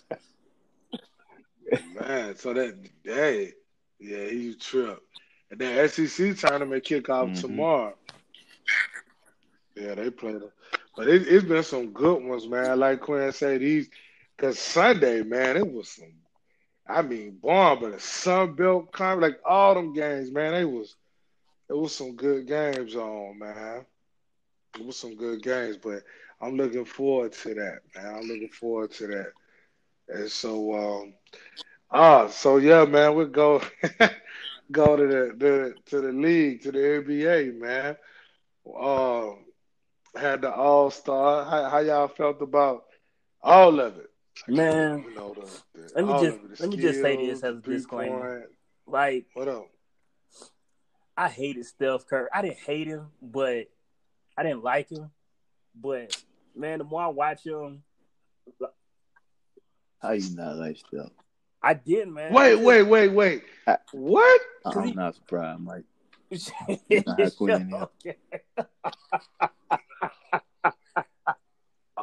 Speaker 1: man. So that hey, yeah, he tripped. And then SEC tournament kick off
Speaker 2: Mhm.
Speaker 1: tomorrow. Yeah, they played them, but it, it's been some good ones, man. Like Quinn said, these because Sunday, man, it was some. I mean, bomb, but a Sun Belt like all them games, man. It was, it was some good games on, man. It was some good games, but I'm looking forward to that, man. I'm looking forward to that. And so, um, ah, so yeah, man, we go go to the, the to the league, to the NBA, man. Uh, had the All Star. How, how y'all felt about all of it?
Speaker 3: Man,
Speaker 1: You know, the, the
Speaker 3: Let me just-
Speaker 1: of it, the
Speaker 3: let me just say this as a disclaimer. like
Speaker 1: What up?
Speaker 3: I hated Steph Curry. I didn't hate him, but I didn't like him. But man, the more I watch him,
Speaker 2: How you not like Steph?
Speaker 3: I did, man.
Speaker 1: Wait, wait, wait, wait.
Speaker 2: I-
Speaker 1: What?
Speaker 2: I'm
Speaker 3: he-
Speaker 2: not surprised, Mike.
Speaker 3: wait.
Speaker 2: not how Quinn is.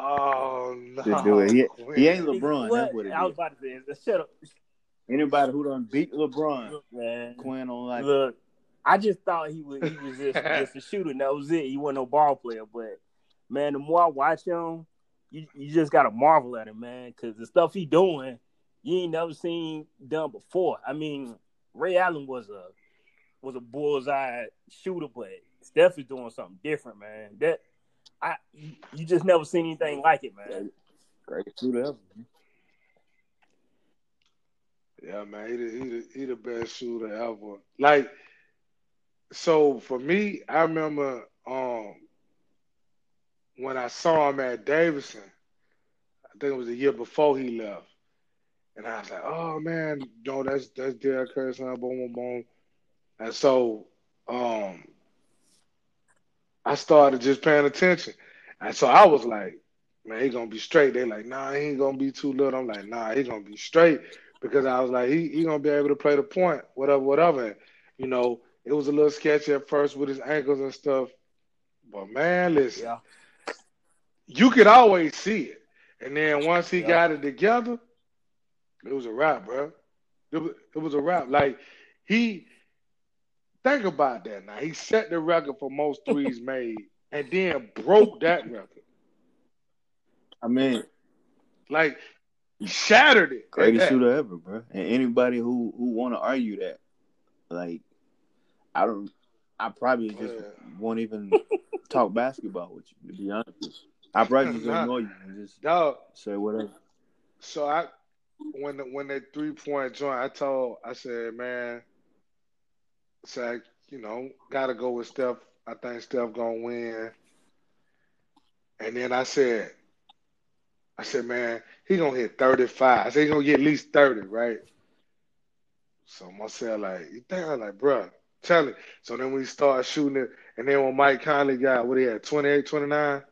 Speaker 1: Oh no!
Speaker 2: Just do it. He, he ain't LeBron.
Speaker 3: What?
Speaker 2: That's what it
Speaker 3: I was about to say, shut up,
Speaker 2: Anybody who done beat LeBron,
Speaker 3: Look, man.
Speaker 2: Quinn on like
Speaker 3: Look, I just thought he was he was just, just a shooter. And that was it. He wasn't no ball player. But man, the more I watch him, you, you just gotta marvel at him, man, because the stuff he doing, you ain't never seen done before. I mean, Ray Allen was a was a bullseye shooter, but Steph is doing something different, man. That I you just never seen anything like it, man.
Speaker 2: great shooter ever.
Speaker 1: Yeah, man, he the, he the, he the best shooter ever. Like, so for me, I remember um when I saw him at Davidson, I think it was the year before he left. And I was like, oh man, no, that's that's Derek Curry, son, boom, boom, boom. And so um I started just paying attention. And so I was like, man, he gonna be straight. They like, nah, he ain't gonna be too little. I'm like, nah, he gonna be straight because I was like, he he gonna be able to play the point, whatever, whatever. And, you know, it was a little sketchy at first with his ankles and stuff, but man, listen,
Speaker 3: Yeah.
Speaker 1: You could always see it. And then once he
Speaker 3: Yeah.
Speaker 1: got it together, it was a wrap, bro. It was, it was a wrap. Like he, think about that now. He set the record for most threes made, and then broke that record.
Speaker 2: I mean,
Speaker 1: Like he shattered it.
Speaker 2: greatest shooter ever, bro. And anybody who who want to argue that, like, I don't. I probably just
Speaker 1: Yeah.
Speaker 2: won't even talk basketball with you. To be honest, I probably just
Speaker 1: Nah.
Speaker 2: ignore you and just
Speaker 1: Dog.
Speaker 2: say whatever.
Speaker 1: So I, when the, when that three point joint, I told, I said, man, said, you know, gotta go with Steph. I think Steph gonna win. And then I said, I said, man, he gonna hit thirty five. I said he gonna get at least thirty, right? So myself like, you think I'm like, bruh, tell it. So then we start shooting it, and then when Mike Conley got what he had, 28, 29,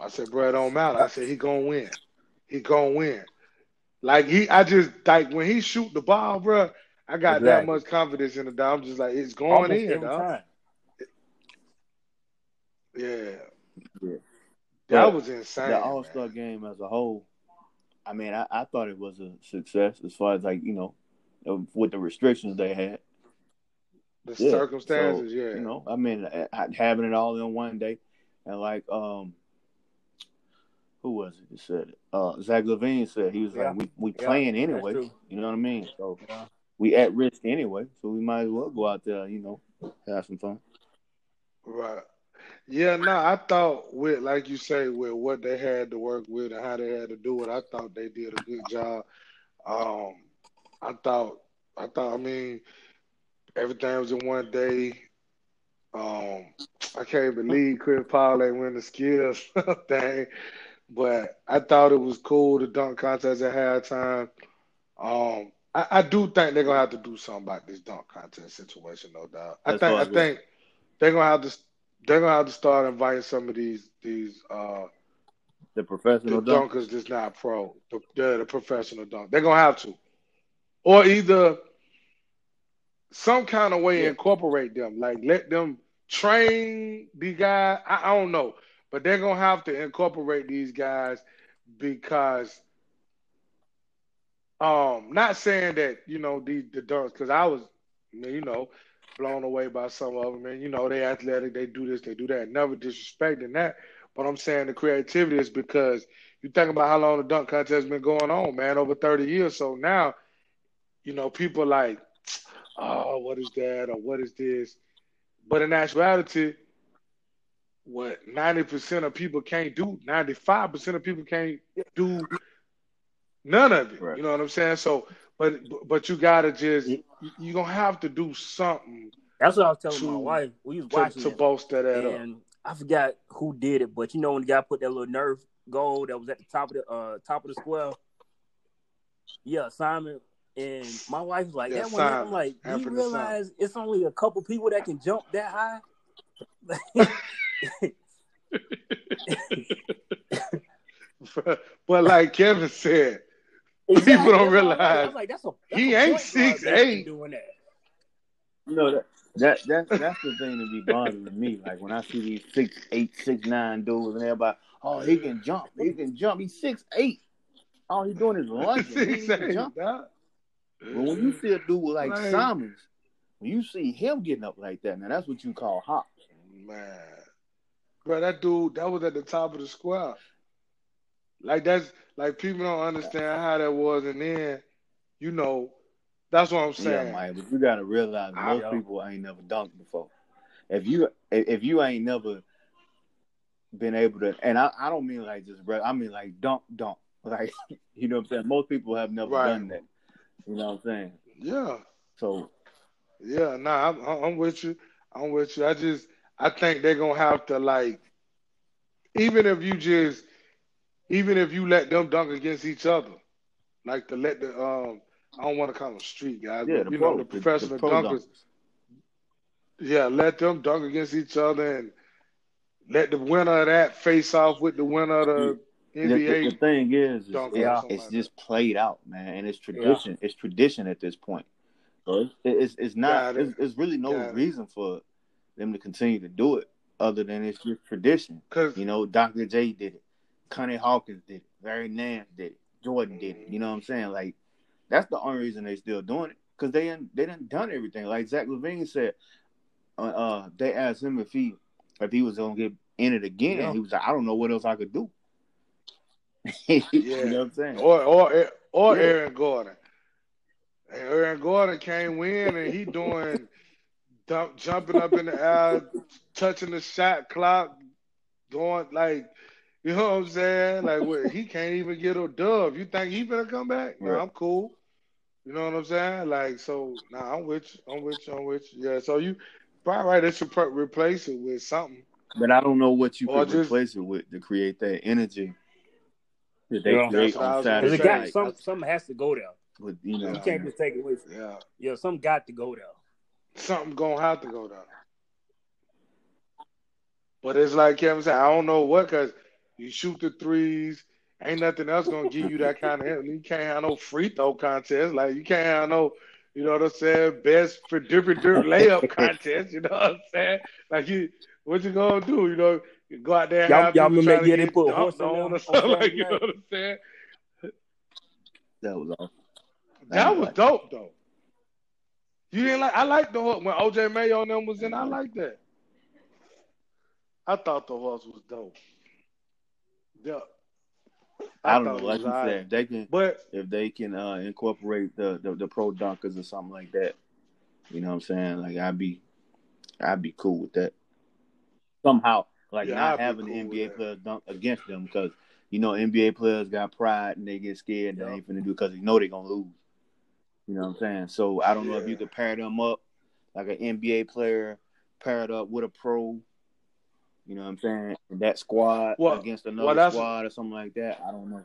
Speaker 1: I said, bruh, it don't matter. I said he gonna win. He gonna win. Like he, I just like when he shoot the ball, bruh, I got that much confidence in the dog. I'm just like, it's going
Speaker 3: Almost
Speaker 1: in, dog. Yeah,
Speaker 2: Yeah.
Speaker 1: that
Speaker 2: But
Speaker 1: was insane.
Speaker 2: the All Star game as a whole, I mean, I, I thought it was a success as far as like you know, uh, with the restrictions they had.
Speaker 1: The
Speaker 2: Yeah.
Speaker 1: circumstances,
Speaker 2: So,
Speaker 1: yeah.
Speaker 2: You know, I mean, uh, having it all in one day, and like, um, who was it that said it? Uh, Zach LaVine said he was
Speaker 3: Yeah.
Speaker 2: like, "We we
Speaker 3: Yeah,
Speaker 2: playing anyway." You know what I mean? So
Speaker 3: Yeah.
Speaker 2: we at risk anyway, so we might as well go out there, you know, have some fun.
Speaker 1: Right. Yeah, no, I thought with like you say, with what they had to work with and how they had to do it, I thought they did a good job. Um, I thought, I thought, I mean, everything was in one day. Um, I can't believe Chris Paul ain't win the skills thing, but I thought it was cool the dunk contest at halftime. Um, I, I do think they're gonna have to do something about this dunk contest situation, no doubt. I think I think they're gonna have to they're gonna have to start inviting some of these these uh
Speaker 2: The
Speaker 1: the
Speaker 2: professional dunk.
Speaker 1: dunkers that's not pro, the, the the professional dunk. They're gonna have to, or either some kind of way
Speaker 2: Yeah.
Speaker 1: incorporate them, like let them train the guy. I, I don't know, but they're gonna have to incorporate these guys because, um, not saying that you know the the dunks because I was, you know, blown away by some of them, and you know they athletic, they do this, they do that. Never disrespecting that, but I'm saying the creativity is because you think about how long the dunk contest has been going on, man, over 30 years. So now, you know, people like, oh, what is that or what is this? But in actuality, what 90% of people can't do, 95% of people can't do none of it.
Speaker 2: Right.
Speaker 1: You know what I'm saying? So, but but you gotta just
Speaker 3: Yeah.
Speaker 1: you gonna have to do something
Speaker 3: That's what I was telling my wife. We was
Speaker 1: to,
Speaker 3: watching
Speaker 1: to
Speaker 3: it,
Speaker 1: bolster that up.
Speaker 3: I forgot who did it, but you know when the guy put that little nerf goal that was at the top of the uh top of the square. Yeah, Simon. And my wife was like,
Speaker 1: Yeah,
Speaker 3: that one, I'm like, do you realize it's only a couple people that can jump that high?
Speaker 1: but like Kevin said,
Speaker 3: Exactly.
Speaker 1: People don't
Speaker 3: That's what I was like. I
Speaker 1: realize
Speaker 3: like, that's a, that's
Speaker 1: he
Speaker 3: a
Speaker 1: ain't
Speaker 3: six guard
Speaker 1: 6'8".
Speaker 3: that can doing that.
Speaker 2: You know that that that's that's the thing to be bothering me. Like when I see these six eight, six nine dudes and everybody, oh he can jump, he can jump. He's six eight. All he's doing is lunging. He
Speaker 1: Six,
Speaker 2: ain't
Speaker 1: eight,
Speaker 2: jump. But when you see a dude like
Speaker 1: Like-
Speaker 2: Simons, when you see him getting up like that, now that's what you call hops.
Speaker 1: Man, bro, that dude that was at the top of the square. Like that's like people don't understand how that was, and then you know that's what I'm saying. Yeah.
Speaker 2: Mike, but you gotta realize
Speaker 1: I-
Speaker 2: most people ain't never dunked before. If you if you ain't never been able to, and I, I don't mean like just re- I mean like dunk dunk, like you know what I'm saying. Most people have never
Speaker 1: Right.
Speaker 2: done that. You know what I'm saying?
Speaker 1: yeah,
Speaker 2: So
Speaker 1: yeah, nah, I'm, I'm with you. I'm with you. I just I think they're gonna have to like even if you just, even if you let them dunk against each other, like to let the um, I don't want to call them street guys,
Speaker 2: Yeah,
Speaker 1: but
Speaker 2: the
Speaker 1: you
Speaker 2: pro,
Speaker 1: know the
Speaker 2: the, the
Speaker 1: professional dunkers.
Speaker 2: dunkers.
Speaker 1: Yeah, let them dunk against each other and let the winner of that face off with the winner of the
Speaker 2: The, the, the thing is, is it-
Speaker 3: Yeah.
Speaker 2: it's
Speaker 1: like
Speaker 2: just played out, man, and it's tradition. It's tradition at this point. It's it's, it's not.
Speaker 1: Got it.
Speaker 2: It's, it's really no
Speaker 1: Got it.
Speaker 2: reason for them to continue to do it, other than it's just tradition.
Speaker 1: Cause
Speaker 2: You know, Dr. J did it, Connie Hawkins did it, Larry Nance did it, Jordan did it. You know what I'm saying? Like that's the only reason they still doing it because they didn't they didn't done everything. Like Zach LaVine said, uh, uh, they asked him if he if he was gonna get in it again.
Speaker 3: Yeah.
Speaker 2: He was like, I don't know what else I could do. you know what I'm saying?
Speaker 1: or or or
Speaker 2: Yeah.
Speaker 1: Aaron Gordon. Aaron Gordon can't win, and he doing dump, jumping up in the air, touching the shot clock, going like, you know what I'm saying? Like, what, he can't even get a dub. You think he gonna come back? No, I'm cool. You know what I'm saying? Like, so nah, I'm with you. I'm with you. I'm with you. Yeah. So you probably right. They should pro- replace it with something.
Speaker 2: But I don't know what you
Speaker 1: Or
Speaker 2: could
Speaker 1: just-
Speaker 2: replace it with to create that energy that they
Speaker 3: Yeah.
Speaker 2: create
Speaker 1: That's
Speaker 2: on
Speaker 1: was gonna
Speaker 3: Because
Speaker 2: Saturday
Speaker 3: it got some something has to go there.
Speaker 2: With you know,
Speaker 3: You can't just take it away. From,
Speaker 1: Yeah.
Speaker 3: yeah, something got to go there.
Speaker 1: Something gonna have to go down. But it's like Kevin said, I don't know what because you shoot the threes, ain't nothing else gonna give you that kind of. You can't have no free throw contest, like you can't have no, you know what I'm saying, best predictor layup contest. You know what I'm saying? Like you, what you gonna do? You know, you go out there and
Speaker 3: Y'all-
Speaker 1: have
Speaker 3: y'all
Speaker 1: people
Speaker 3: remember
Speaker 1: trying to
Speaker 3: that- yeah, they put a horse in
Speaker 1: on
Speaker 3: there
Speaker 1: or something like you know what I'm saying?
Speaker 2: that was awesome.
Speaker 1: That was dope though. You didn't like? I liked the hook when OJ Mayo and them was in. I liked that. I thought the horse was dope. Yeah,
Speaker 2: I don't know, like you said, if they can
Speaker 1: But
Speaker 2: if they can uh, incorporate the, the the pro dunkers or something like that, you know what I'm saying? Like I'd be I'd be cool with that. Somehow, like
Speaker 1: Yeah,
Speaker 2: not having
Speaker 1: cool
Speaker 2: the NBA
Speaker 1: that.
Speaker 2: players dunk against them because you know NBA players got pride and they get scared and
Speaker 3: Yeah.
Speaker 2: they ain't finna do because they know they're gonna lose. You know what I'm saying? So I don't know if you could pair them up like an NBA player paired up with a pro. You know what I'm saying? And that squad
Speaker 1: Well-
Speaker 2: against another
Speaker 1: that's-
Speaker 2: squad or something like that. I don't know.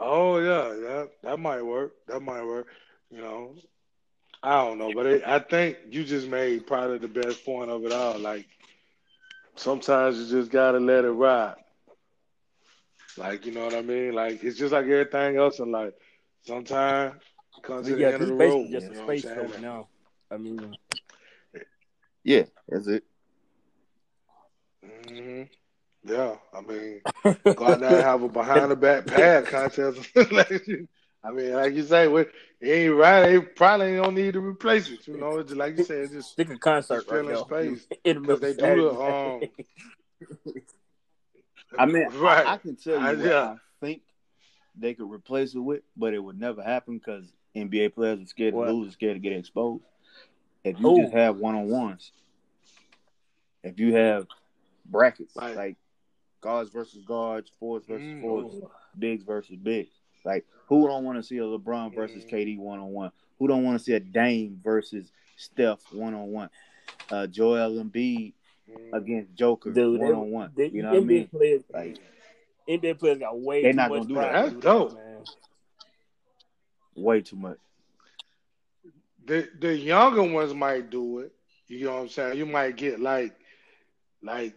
Speaker 1: oh yeah, yeah, that might work. That might work. You know, I don't know, but it, I think you just made probably the best point of it all. Like sometimes you just gotta let it ride. Like you know what I mean? Like it's just like everything else in life. Sometimes it comes to the
Speaker 3: yeah,
Speaker 1: end of the
Speaker 3: basically
Speaker 1: road.
Speaker 3: just a
Speaker 1: know what I'm
Speaker 3: space
Speaker 1: saying?
Speaker 3: show now. I mean,
Speaker 2: Yeah, that's it.
Speaker 1: hmm Yeah, I mean, go out there and have a behind the back pad contest. Like, I mean, like you say, we- it ain't right. They probably don't need to replace it. You know, it's just, like you said, it's just
Speaker 3: stick a concert
Speaker 1: Just
Speaker 3: right
Speaker 1: filling
Speaker 3: now.
Speaker 1: space.
Speaker 3: In the middle
Speaker 1: because they do the um.
Speaker 2: I mean,
Speaker 1: right.
Speaker 2: I, I can tell you
Speaker 1: I-
Speaker 2: what
Speaker 1: yeah.
Speaker 2: I think they could replace it with, but it would never happen because NBA players are scared
Speaker 3: What?
Speaker 2: to lose, are scared to get exposed. If you
Speaker 3: Ooh.
Speaker 2: just have one on ones, if you have brackets
Speaker 1: Right.
Speaker 2: like guards versus guards, forwards versus
Speaker 1: Mm.
Speaker 2: forwards, bigs versus bigs, like who don't want to see a LeBron versus
Speaker 1: Mm.
Speaker 2: KD one on one? Who don't want to see a Dame versus Steph one on one? Uh, Joel Embiid
Speaker 1: Mm.
Speaker 2: against Joker
Speaker 3: Dude,
Speaker 2: one on one. You know what I
Speaker 3: NBA
Speaker 2: mean?
Speaker 3: Players,
Speaker 2: Like
Speaker 3: NBA players got way
Speaker 2: They
Speaker 3: too
Speaker 2: not
Speaker 3: much
Speaker 2: gonna do
Speaker 3: pride
Speaker 2: that.
Speaker 3: to
Speaker 1: That's dope.
Speaker 3: man.
Speaker 2: Way too much.
Speaker 1: The the younger ones might do it. You know what I'm saying? You might get like like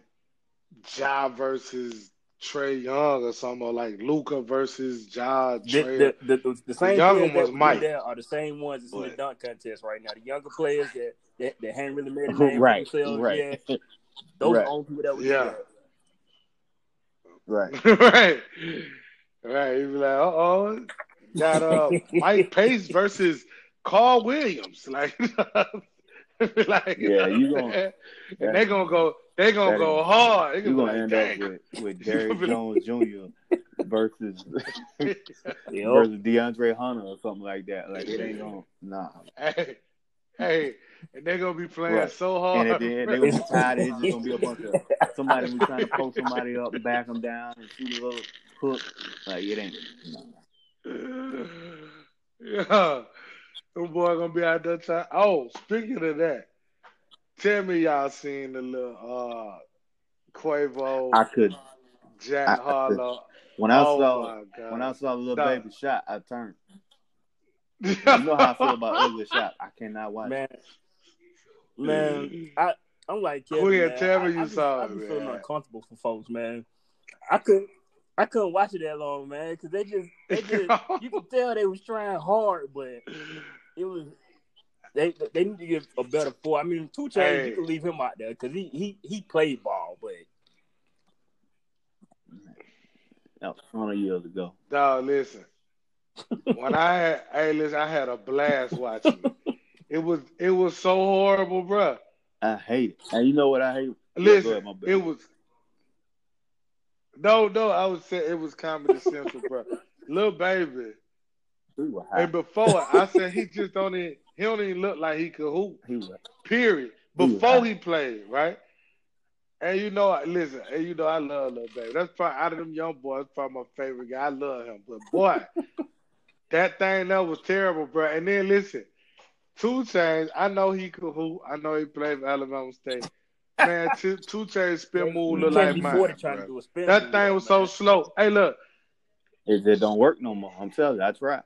Speaker 1: Ja versus Trae Young or something, or like Luka versus Ja
Speaker 3: The,
Speaker 1: Trae.
Speaker 3: the, the, the, the same
Speaker 1: younger
Speaker 3: players that
Speaker 1: ones
Speaker 3: would
Speaker 1: might.
Speaker 3: that are the same ones that's in the dunk contest right now. The younger players that that, that hadn't really made a name
Speaker 2: right,
Speaker 3: for themselves
Speaker 2: right,
Speaker 3: yet. Those are
Speaker 2: Right.
Speaker 3: the only people that would
Speaker 1: Yeah.
Speaker 2: right.
Speaker 1: right. Right. You'd be like, uh oh. Got uh Mike Pace versus Carl Williams. Like, like
Speaker 2: Yeah, you
Speaker 1: know what I'm
Speaker 2: gonna-
Speaker 1: saying? and they gonna go they gonna
Speaker 2: that
Speaker 1: go
Speaker 2: is-
Speaker 1: hard. They
Speaker 2: You're
Speaker 1: gonna
Speaker 2: gonna
Speaker 1: be
Speaker 2: end
Speaker 1: like,
Speaker 2: up with, with Derrick Jones Jr. versus versus DeAndre Hunter or something like that. Like it ain't gonna nah.
Speaker 1: hey, hey, and they're gonna be playing
Speaker 2: Right.
Speaker 1: so hard.
Speaker 2: And at the end, they're gonna be tired. It's just gonna be a bunch of somebody who's trying to poke somebody up and back them down and shoot a little hook. Like it ain't. Nah.
Speaker 1: yeah, them boy gonna be out there time. Oh, speaking of that, tell me y'all seen the little uh Quavo
Speaker 2: I could.
Speaker 1: Jack
Speaker 2: I-
Speaker 1: Harlow.
Speaker 2: When I
Speaker 1: oh
Speaker 2: saw
Speaker 1: my
Speaker 2: when I saw the little
Speaker 1: Dog.
Speaker 2: baby shot, I turned. You know how I feel about ugly shot. I cannot watch.
Speaker 3: man, man, I I'm like Kevin,
Speaker 1: Quinn,
Speaker 3: man,
Speaker 1: tell me
Speaker 3: I,
Speaker 1: you
Speaker 3: I just,
Speaker 1: saw
Speaker 3: I
Speaker 1: it,
Speaker 3: be feeling uncomfortable for folks, man. I couldn't I couldn't watch it that long, man, because they just they just you could tell they was trying hard, but it was they they need to get a better four. I mean, 2 Chainz
Speaker 1: Hey.
Speaker 3: you can leave him out there because he he he played ball, but
Speaker 2: That was 100 years ago.
Speaker 1: Dog, listen. When I had, hey, listen, I had a blast watching it. It was, it was so horrible, bruh.
Speaker 2: I hate it. And you know what I hate? Go
Speaker 1: Listen,
Speaker 2: ahead,
Speaker 1: it was. No, no, I would say it was Comedy Central, bro. Little baby,
Speaker 2: He
Speaker 1: and before I said he just don't even, he don't even look like he could hoop.
Speaker 2: He was
Speaker 1: Period. Before
Speaker 2: high.
Speaker 1: he played, right? And you know, listen, and you know, I love Lil Baby. That's probably out of them young boys, probably my favorite guy. I love him, but boy, that thing that was terrible, bro. And then listen, 2 Chainz, I know he could hoop. I know he played for Alabama State. Man, Two, 2 Chainz spin move look like mine.
Speaker 3: forty to do a spin.
Speaker 1: That
Speaker 3: move,
Speaker 1: thing was so slow. Hey, look,
Speaker 2: It, it don't work no more. I'm telling you, that's right.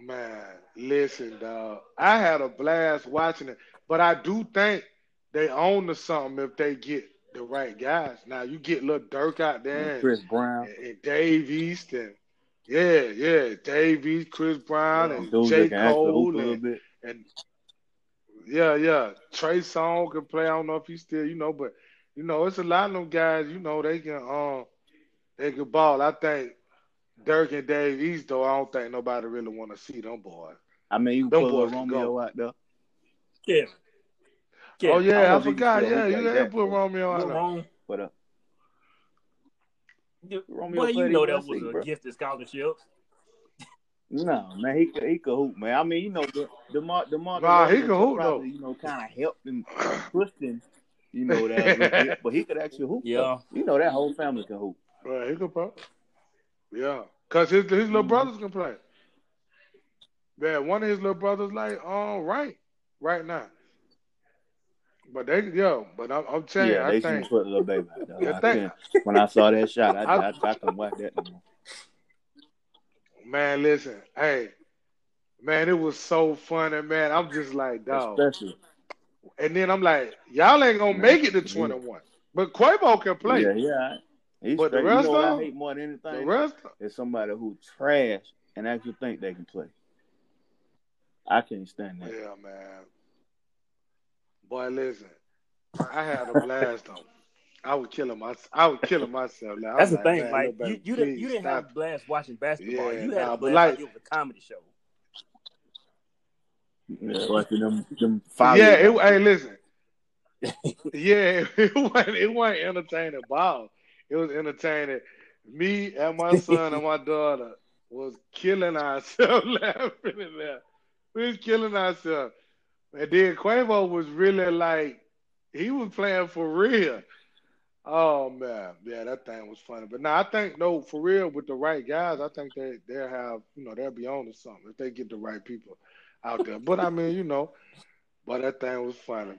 Speaker 1: man, listen, dog. I had a blast watching it, but I do think they own to something if they get the right guys. Now you get little Durk out there and,
Speaker 2: Chris Brown,
Speaker 1: and, and Dave East and yeah, yeah, Dave East, Chris Brown, and
Speaker 2: dudes
Speaker 1: J.
Speaker 2: that can actually hoop
Speaker 1: Cole
Speaker 2: a little
Speaker 1: and,
Speaker 2: bit.
Speaker 1: and yeah, yeah. Trey Songz can play. I don't know if he's still, you know, but you know, it's a lot of them guys. You know, they can um, they can ball. I think Durk and Dave East, though, I don't think nobody really want to see them boys.
Speaker 2: I mean, you
Speaker 1: Them
Speaker 2: can put
Speaker 1: boys
Speaker 2: a
Speaker 1: can
Speaker 2: Romeo
Speaker 1: go.
Speaker 2: out there.
Speaker 3: Yeah.
Speaker 1: yeah.
Speaker 2: oh
Speaker 1: yeah,
Speaker 2: don't
Speaker 1: I,
Speaker 2: if he can
Speaker 1: forgot.
Speaker 2: still
Speaker 1: Yeah, you
Speaker 2: like
Speaker 1: gotta put. Romeo
Speaker 3: What's
Speaker 1: out there.
Speaker 3: wrong?
Speaker 2: But uh,
Speaker 3: You-
Speaker 2: Romeo
Speaker 3: Well, you know that
Speaker 2: USC,
Speaker 3: was a
Speaker 2: bro.
Speaker 3: gifted scholarship.
Speaker 2: No, man, he could he could hoop, man. I mean, you know, the Demar Demar
Speaker 1: Nah, he
Speaker 2: DeRozan
Speaker 1: can hoop,
Speaker 2: probably,
Speaker 1: though.
Speaker 2: You know, kind of helped him pushed him. You know that, bit, but he could actually hoop.
Speaker 3: Yeah.
Speaker 2: though. you know that whole family can hoop.
Speaker 1: Right, he could probably. Yeah, cause his his little
Speaker 2: Mhm.
Speaker 1: brothers can play. Yeah, one of his little brothers like all right, right right now. But they yo, but I'm, I'm telling
Speaker 2: Yeah,
Speaker 1: you,
Speaker 2: they
Speaker 1: I
Speaker 2: should
Speaker 1: think
Speaker 2: put a little baby.
Speaker 1: I
Speaker 2: I
Speaker 1: think-
Speaker 2: when I saw that shot, I,
Speaker 1: I-
Speaker 2: I, I, couldn't watch that no more.
Speaker 1: Man, listen, hey, man, it was so funny, man. I'm just like dog,
Speaker 2: Especially,
Speaker 1: and then I'm like, y'all ain't gonna make it to 21, but Quavo can play.
Speaker 2: yeah, yeah. He's
Speaker 1: But the rest
Speaker 2: you know
Speaker 1: of
Speaker 2: I hate more than anything.
Speaker 1: The rest,
Speaker 2: is somebody who trash and actually think they can play. I can't stand that.
Speaker 1: yeah, man. Boy, listen, I had a blast on. I was killing my, I was killing myself. Like, I'm
Speaker 3: That's the
Speaker 1: like,
Speaker 3: thing.
Speaker 1: man,
Speaker 3: Like you, you didn't, you didn't have a blast watching basketball.
Speaker 1: Yeah,
Speaker 3: you had
Speaker 1: nah,
Speaker 3: a
Speaker 1: but
Speaker 3: blast
Speaker 1: like-
Speaker 3: like it was a comedy show.
Speaker 2: Yeah, watching them, them
Speaker 1: Yeah, it, hey, listen. yeah, it wasn't, it wasn't entertaining ball. It was entertaining. Me and my son and my daughter was killing ourselves laughing in there. We was killing ourselves. And then Quavo was really like, he was playing for real. Oh man, yeah, that thing was funny. But now I think no, for real, with the right guys, I think they they'll have, you know, they'll be on to something if they get the right people out there. But I mean, you know, but that thing was funny.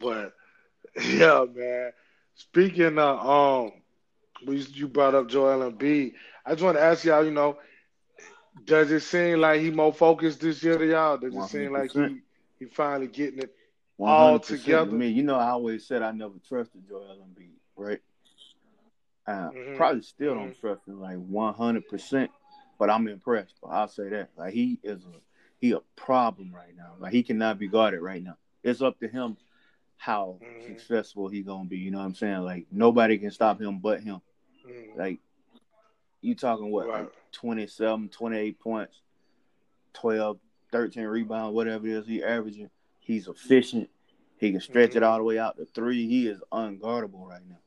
Speaker 1: But yeah, man. Speaking of um, we you brought up Joel Embiid. I just want to ask y'all, you know, does it seem like he more focused this year to y'all? Does it seem like he he finally getting it?
Speaker 2: 100%
Speaker 1: all
Speaker 2: to
Speaker 1: together.
Speaker 2: Me, you know, I always said I never trusted Joel Embiid, right? Uh,
Speaker 1: Mhm.
Speaker 2: Probably still don't trust him like 100, percent but I'm impressed. I'll say that. Like he is a he a problem right now. Like he cannot be guarded right now. It's up to him how
Speaker 1: Mhm.
Speaker 2: successful he gonna be. You know what I'm saying? Like nobody can stop him but him.
Speaker 1: Mm,
Speaker 2: Like you talking what
Speaker 1: Right.
Speaker 2: like 27, 28 points, 12, 13 rebounds, whatever it is he averaging. He's efficient. He can stretch it
Speaker 1: Mhm.
Speaker 2: all the way out to three. He is unguardable right now.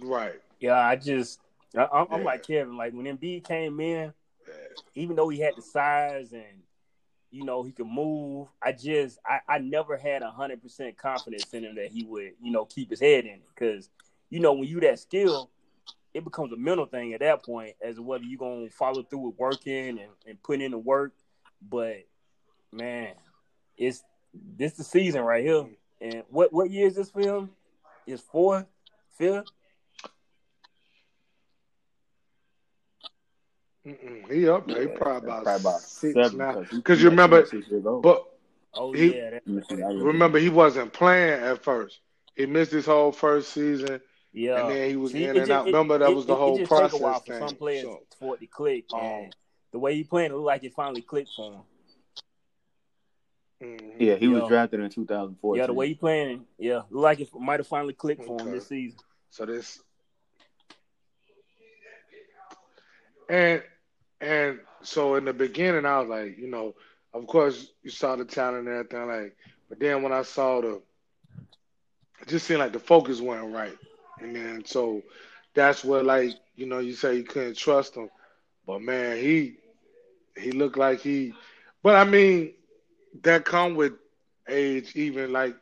Speaker 1: Right.
Speaker 3: Yeah, I just, I, I'm, I'm
Speaker 1: Yeah.
Speaker 3: like Kevin. Like when Embiid came in, even though he had the size and you know he could move, I just, I, I never had hundred percent confidence in him that he would, you know, keep his head in it. Because you know when you that skill, it becomes a mental thing at that point, as to whether you're gonna follow through with working and, and putting in the work. But man, it's this the season right here. And what what year is this film? Is four, Fifth?
Speaker 1: Mm-mm, he up there. He probably about,
Speaker 2: probably about
Speaker 1: six
Speaker 2: seven,
Speaker 1: now.
Speaker 2: 'cause he-
Speaker 1: Because you remember,
Speaker 2: 26 years old.
Speaker 1: but
Speaker 3: Oh
Speaker 1: He-
Speaker 3: yeah, that,
Speaker 2: Let me see, I look
Speaker 1: remember he wasn't playing at first. He missed his whole first season,
Speaker 3: yeah.
Speaker 1: and then he was
Speaker 3: See,
Speaker 1: in and
Speaker 3: ju-
Speaker 1: out.
Speaker 3: it-
Speaker 1: remember that
Speaker 3: it-
Speaker 1: was the
Speaker 3: it-
Speaker 1: whole
Speaker 3: it just
Speaker 1: process
Speaker 3: take a while for
Speaker 1: thing.
Speaker 3: some players
Speaker 1: So,
Speaker 3: for it to click,
Speaker 1: um,
Speaker 3: the way he playing, it looked like it finally clicked for him.
Speaker 1: Mhm.
Speaker 2: Yeah, he was drafted in 2014.
Speaker 3: Yeah, the way he playing, yeah, looked like it might have finally clicked for him this season.
Speaker 1: So this and and so in the beginning I was like, you know, of course you saw the talent and everything, like, but then when I saw the it just seemed like the focus wasn't right. And then so that's what like, you know, you say you couldn't trust him. But man, he he looked like he but I mean, that come with age, even like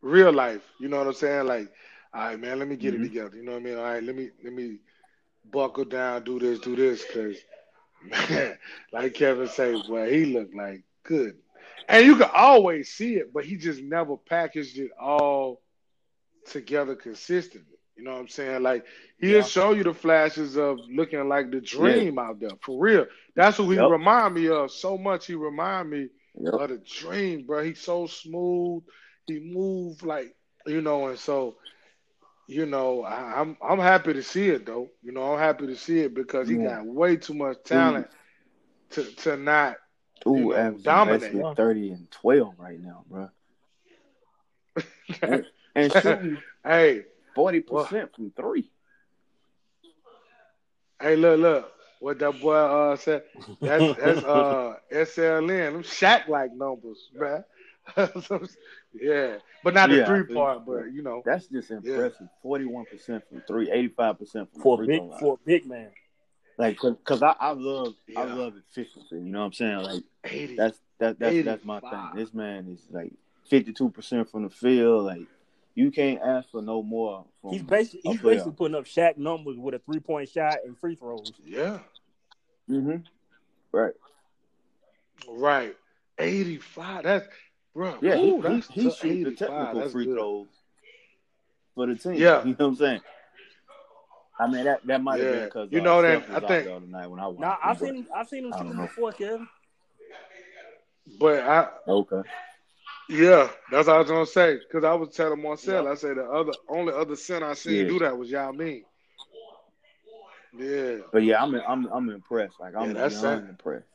Speaker 1: real life. You know what I'm saying? Like, all right, man, let me get
Speaker 2: Mhm.
Speaker 1: it together. You know what I mean? All right, let me let me buckle down, do this, do this, because man, like Kevin say, well, he looked like good, and you can always see it, but he just never packaged it all together consistently. You know what I'm saying? Like he'll
Speaker 3: Yeah.
Speaker 1: show you the flashes of looking like the dream out there for real. That's who he
Speaker 2: Yep.
Speaker 1: remind me of so much. He remind me
Speaker 2: Yep.
Speaker 1: of the dream, bro. He's so smooth. He moved like you know, and so you know, I, I'm I'm happy to see it though. You know, I'm happy to see it because he
Speaker 2: Yeah.
Speaker 1: got way too much talent to to not.
Speaker 2: Ooh,
Speaker 1: you know, dominate.
Speaker 2: 30 and 12 right now, bro. And, and shooting
Speaker 1: hey,
Speaker 2: 40% from three.
Speaker 1: hey, look, look, what that boy uh said. That's that's uh SLN. Them Shaq like numbers, man. yeah, but not the
Speaker 2: Yeah,
Speaker 1: three
Speaker 2: think-
Speaker 1: part, but you know,
Speaker 2: That's just impressive. 41% from three, 85% from
Speaker 3: For a big
Speaker 2: throw line.
Speaker 3: for a big man.
Speaker 2: Like, cause I, I love, I love efficiency. You know what I'm saying? Like,
Speaker 1: eighty.
Speaker 2: that's that, that's that's my thing. This man is like 52% from the field. Like, you can't ask for no more. From
Speaker 3: He's basically he's basically putting up Shaq numbers with a three point shot and free throws.
Speaker 1: yeah,
Speaker 2: hmm Right.
Speaker 1: right. Eighty five. That's bro.
Speaker 2: Yeah,
Speaker 1: ooh,
Speaker 2: he,
Speaker 1: that's
Speaker 2: he, he shoots the
Speaker 1: 85.
Speaker 2: technical
Speaker 1: That's
Speaker 2: free
Speaker 1: good.
Speaker 2: throws for the team.
Speaker 1: Yeah.
Speaker 2: You know what I'm saying? I mean, that, that might have
Speaker 1: Yeah.
Speaker 2: been because
Speaker 1: You know that-
Speaker 2: Steph
Speaker 1: I
Speaker 2: was out
Speaker 1: think-
Speaker 2: the night when I watched.
Speaker 3: Now
Speaker 2: him,
Speaker 3: I've seen I've seen him
Speaker 2: I
Speaker 3: shoot
Speaker 2: don't
Speaker 3: before, Kevin.
Speaker 1: But I,
Speaker 2: Okay.
Speaker 1: Yeah, that's what I was gonna say. Cause I was telling Marcel, I said the other only other center I seen
Speaker 2: Yeah.
Speaker 1: do that was Yao Ming. Yeah,
Speaker 2: But yeah, I'm I'm I'm impressed. Like I'm
Speaker 1: Yeah, that's
Speaker 2: beyond
Speaker 1: it.
Speaker 2: impressed.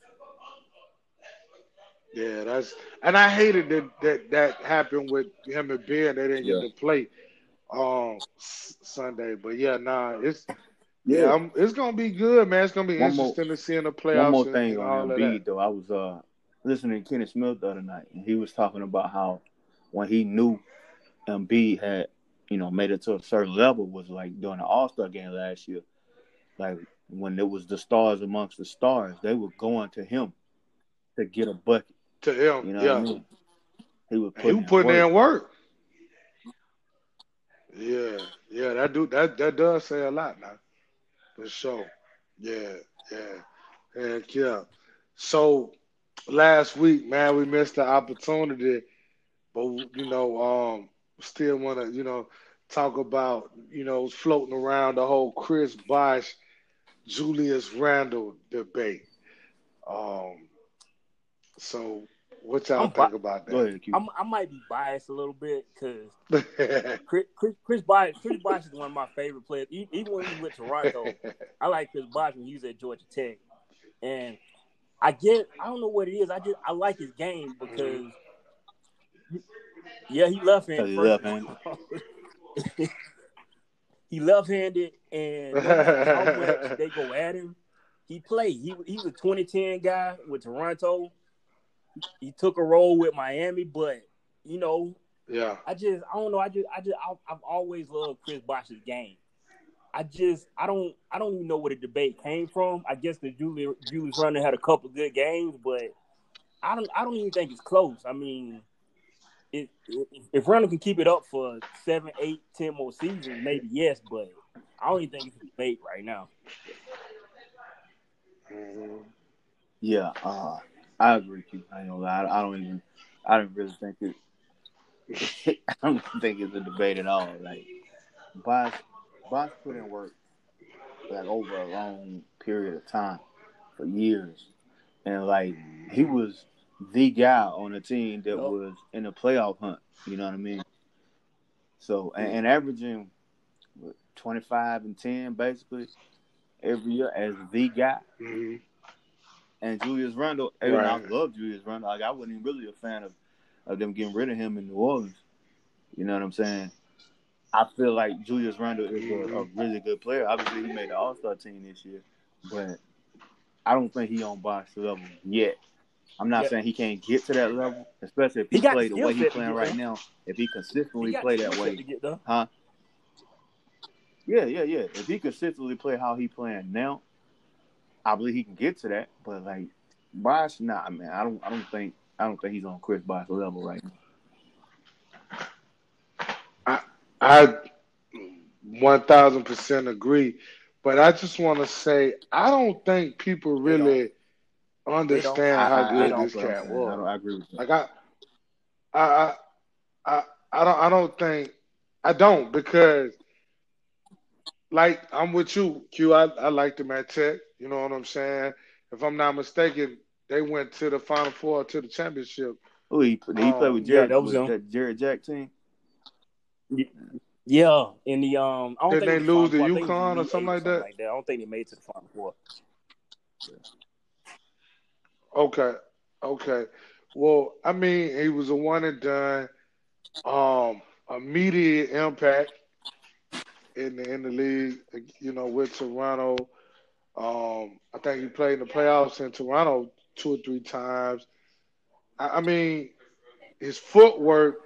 Speaker 1: yeah, that's and I hated that that that happened with him and Ben. They didn't
Speaker 2: Yeah.
Speaker 1: get to play um Sunday. But yeah, nah, it's yeah, I'm, it's gonna be good, man. It's gonna be
Speaker 2: One more-
Speaker 1: interesting to see in the playoffs.
Speaker 2: One more thing on Embiid though, I was uh listening to Kenny Smith the other night, and he was talking about how when he knew Embiid had you know made it to a certain level was like during the All Star game last year, like when it was the stars amongst the stars, they were going to him to get a bucket.
Speaker 1: To him,
Speaker 2: You know
Speaker 1: yeah,
Speaker 2: what I mean? He was
Speaker 1: he
Speaker 2: putting,
Speaker 1: was putting
Speaker 2: in work.
Speaker 1: in work. Yeah, yeah, that do that that does say a lot now, for sure. Yeah, yeah, heck yeah. So last week, man, we missed the opportunity, but you know, um, still want to you know talk about you know floating around the whole Chris Bosh, Julius Randle debate. Um, so what y'all
Speaker 3: I'm
Speaker 1: think
Speaker 3: bi-
Speaker 1: about
Speaker 2: Go ahead, Q.
Speaker 3: I'm, I might be biased a little bit because? Chris Chris Chris Bosh Chris Bosh is one of my favorite players. E- Even when he was with Toronto, I like Chris Bosh when he was at Georgia Tech, and I get I don't know what it is. I just I like his game because yeah, he left
Speaker 2: Cause
Speaker 3: handed.
Speaker 2: he left-handed.
Speaker 3: he left handed, and no matter how much they go at him, he played. He he was a 2010 guy with Toronto. He took a role with Miami, but you know
Speaker 1: yeah.
Speaker 3: I just I don't know. I just I just I, I've always loved Chris Bosh's game. I just I don't I don't even know where the debate came from. I guess the Julius Julius Randle had a couple good games, but I don't I don't even think it's close. I mean, if if, if Randle can keep it up for seven, eight, ten more seasons, maybe yes, but I don't even think it's a debate right now.
Speaker 2: Yeah, uh, I agree with you. I gonna lie. I, don't even. I don't really think it. I don't think it's a debate at all. Like, Bosh, Bosh put in work like over a long period of time for years, and like he was the guy on the team that
Speaker 3: Yep.
Speaker 2: was in the playoff hunt. You know what I mean? So and, and averaging what, twenty five and ten basically every year as the guy.
Speaker 1: hmm
Speaker 2: And Julius Randle, though I love Julius Randle. Like I wasn't even really a fan of, of them getting rid of him in New Orleans. You know what I'm saying? I feel like Julius Randle is a, a mm-hmm. really good player. Obviously, he made the All Star team this year, but I don't think he on Bosh level yet. I'm not
Speaker 3: Yeah.
Speaker 2: saying he can't get to that level, especially if he,
Speaker 3: He the
Speaker 2: way he's playing right now. If he
Speaker 3: He
Speaker 2: consistently
Speaker 3: got
Speaker 2: play that way,
Speaker 3: to get
Speaker 2: huh? Yeah, yeah, yeah. If he consistently play how he playing now, I believe he can get to that. But like Bosh, nah, man. I don't. I don't think. I don't think he's on Chris Bosh level right now.
Speaker 1: I one thousand percent agree, but I just want to say I don't think people really understand
Speaker 2: I,
Speaker 1: how
Speaker 2: I, I
Speaker 1: good
Speaker 2: don't,
Speaker 1: this
Speaker 2: bro.
Speaker 1: cat
Speaker 2: I, don't,
Speaker 1: was.
Speaker 2: I agree with you.
Speaker 1: Like I, I, I, I, I don't, I don't think, I don't because, like, I'm with you, Q. I, I liked him at Tech. You know what I'm saying? If I'm not mistaken, they went to the Final Four to the championship.
Speaker 2: Oh, he, did he play
Speaker 1: Um,
Speaker 2: with
Speaker 3: yeah,
Speaker 2: Jarrett?
Speaker 3: that was
Speaker 2: with that Jarrett Jack team?
Speaker 3: Yeah, in the um, I don't
Speaker 1: Did
Speaker 3: think
Speaker 1: they
Speaker 3: the
Speaker 1: lose to
Speaker 3: Four. I think it was
Speaker 1: UConn or something like that?
Speaker 3: like that. I don't think they made it to the Final Four.
Speaker 1: Okay, okay. Well, I mean, he was a one and done. Um, immediate impact in the in the league. You know, with Toronto. Um, I think he played in the playoffs in Toronto two or three times. I, I mean, his footwork,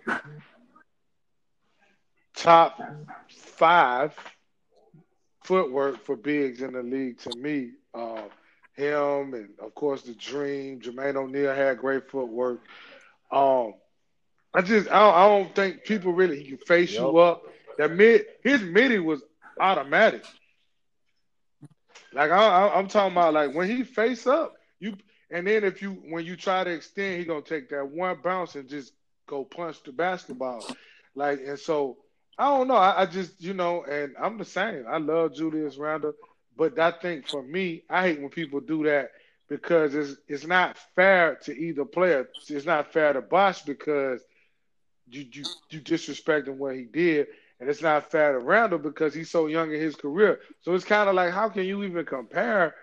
Speaker 1: top five footwork for bigs in the league to me. Um, him and of course the Dream, Jermaine O'Neal had great footwork. Um, I just I don't, I don't think people really he can face you up. That mid his midi was automatic. Like I, I, I'm talking about, like when he face up, you and then if you when you try to extend, he gonna take that one bounce and just go punch the basketball. Like and so I don't know. I, I just you know, and I'm the same. I love Julius Randle, but I think for me, I hate when people do that because it's it's not fair to either player. It's not fair to Bosh because you you you disrespecting what he did, and it's not fair to Randle because he's so young in his career. So it's kind of like, how can you even compare?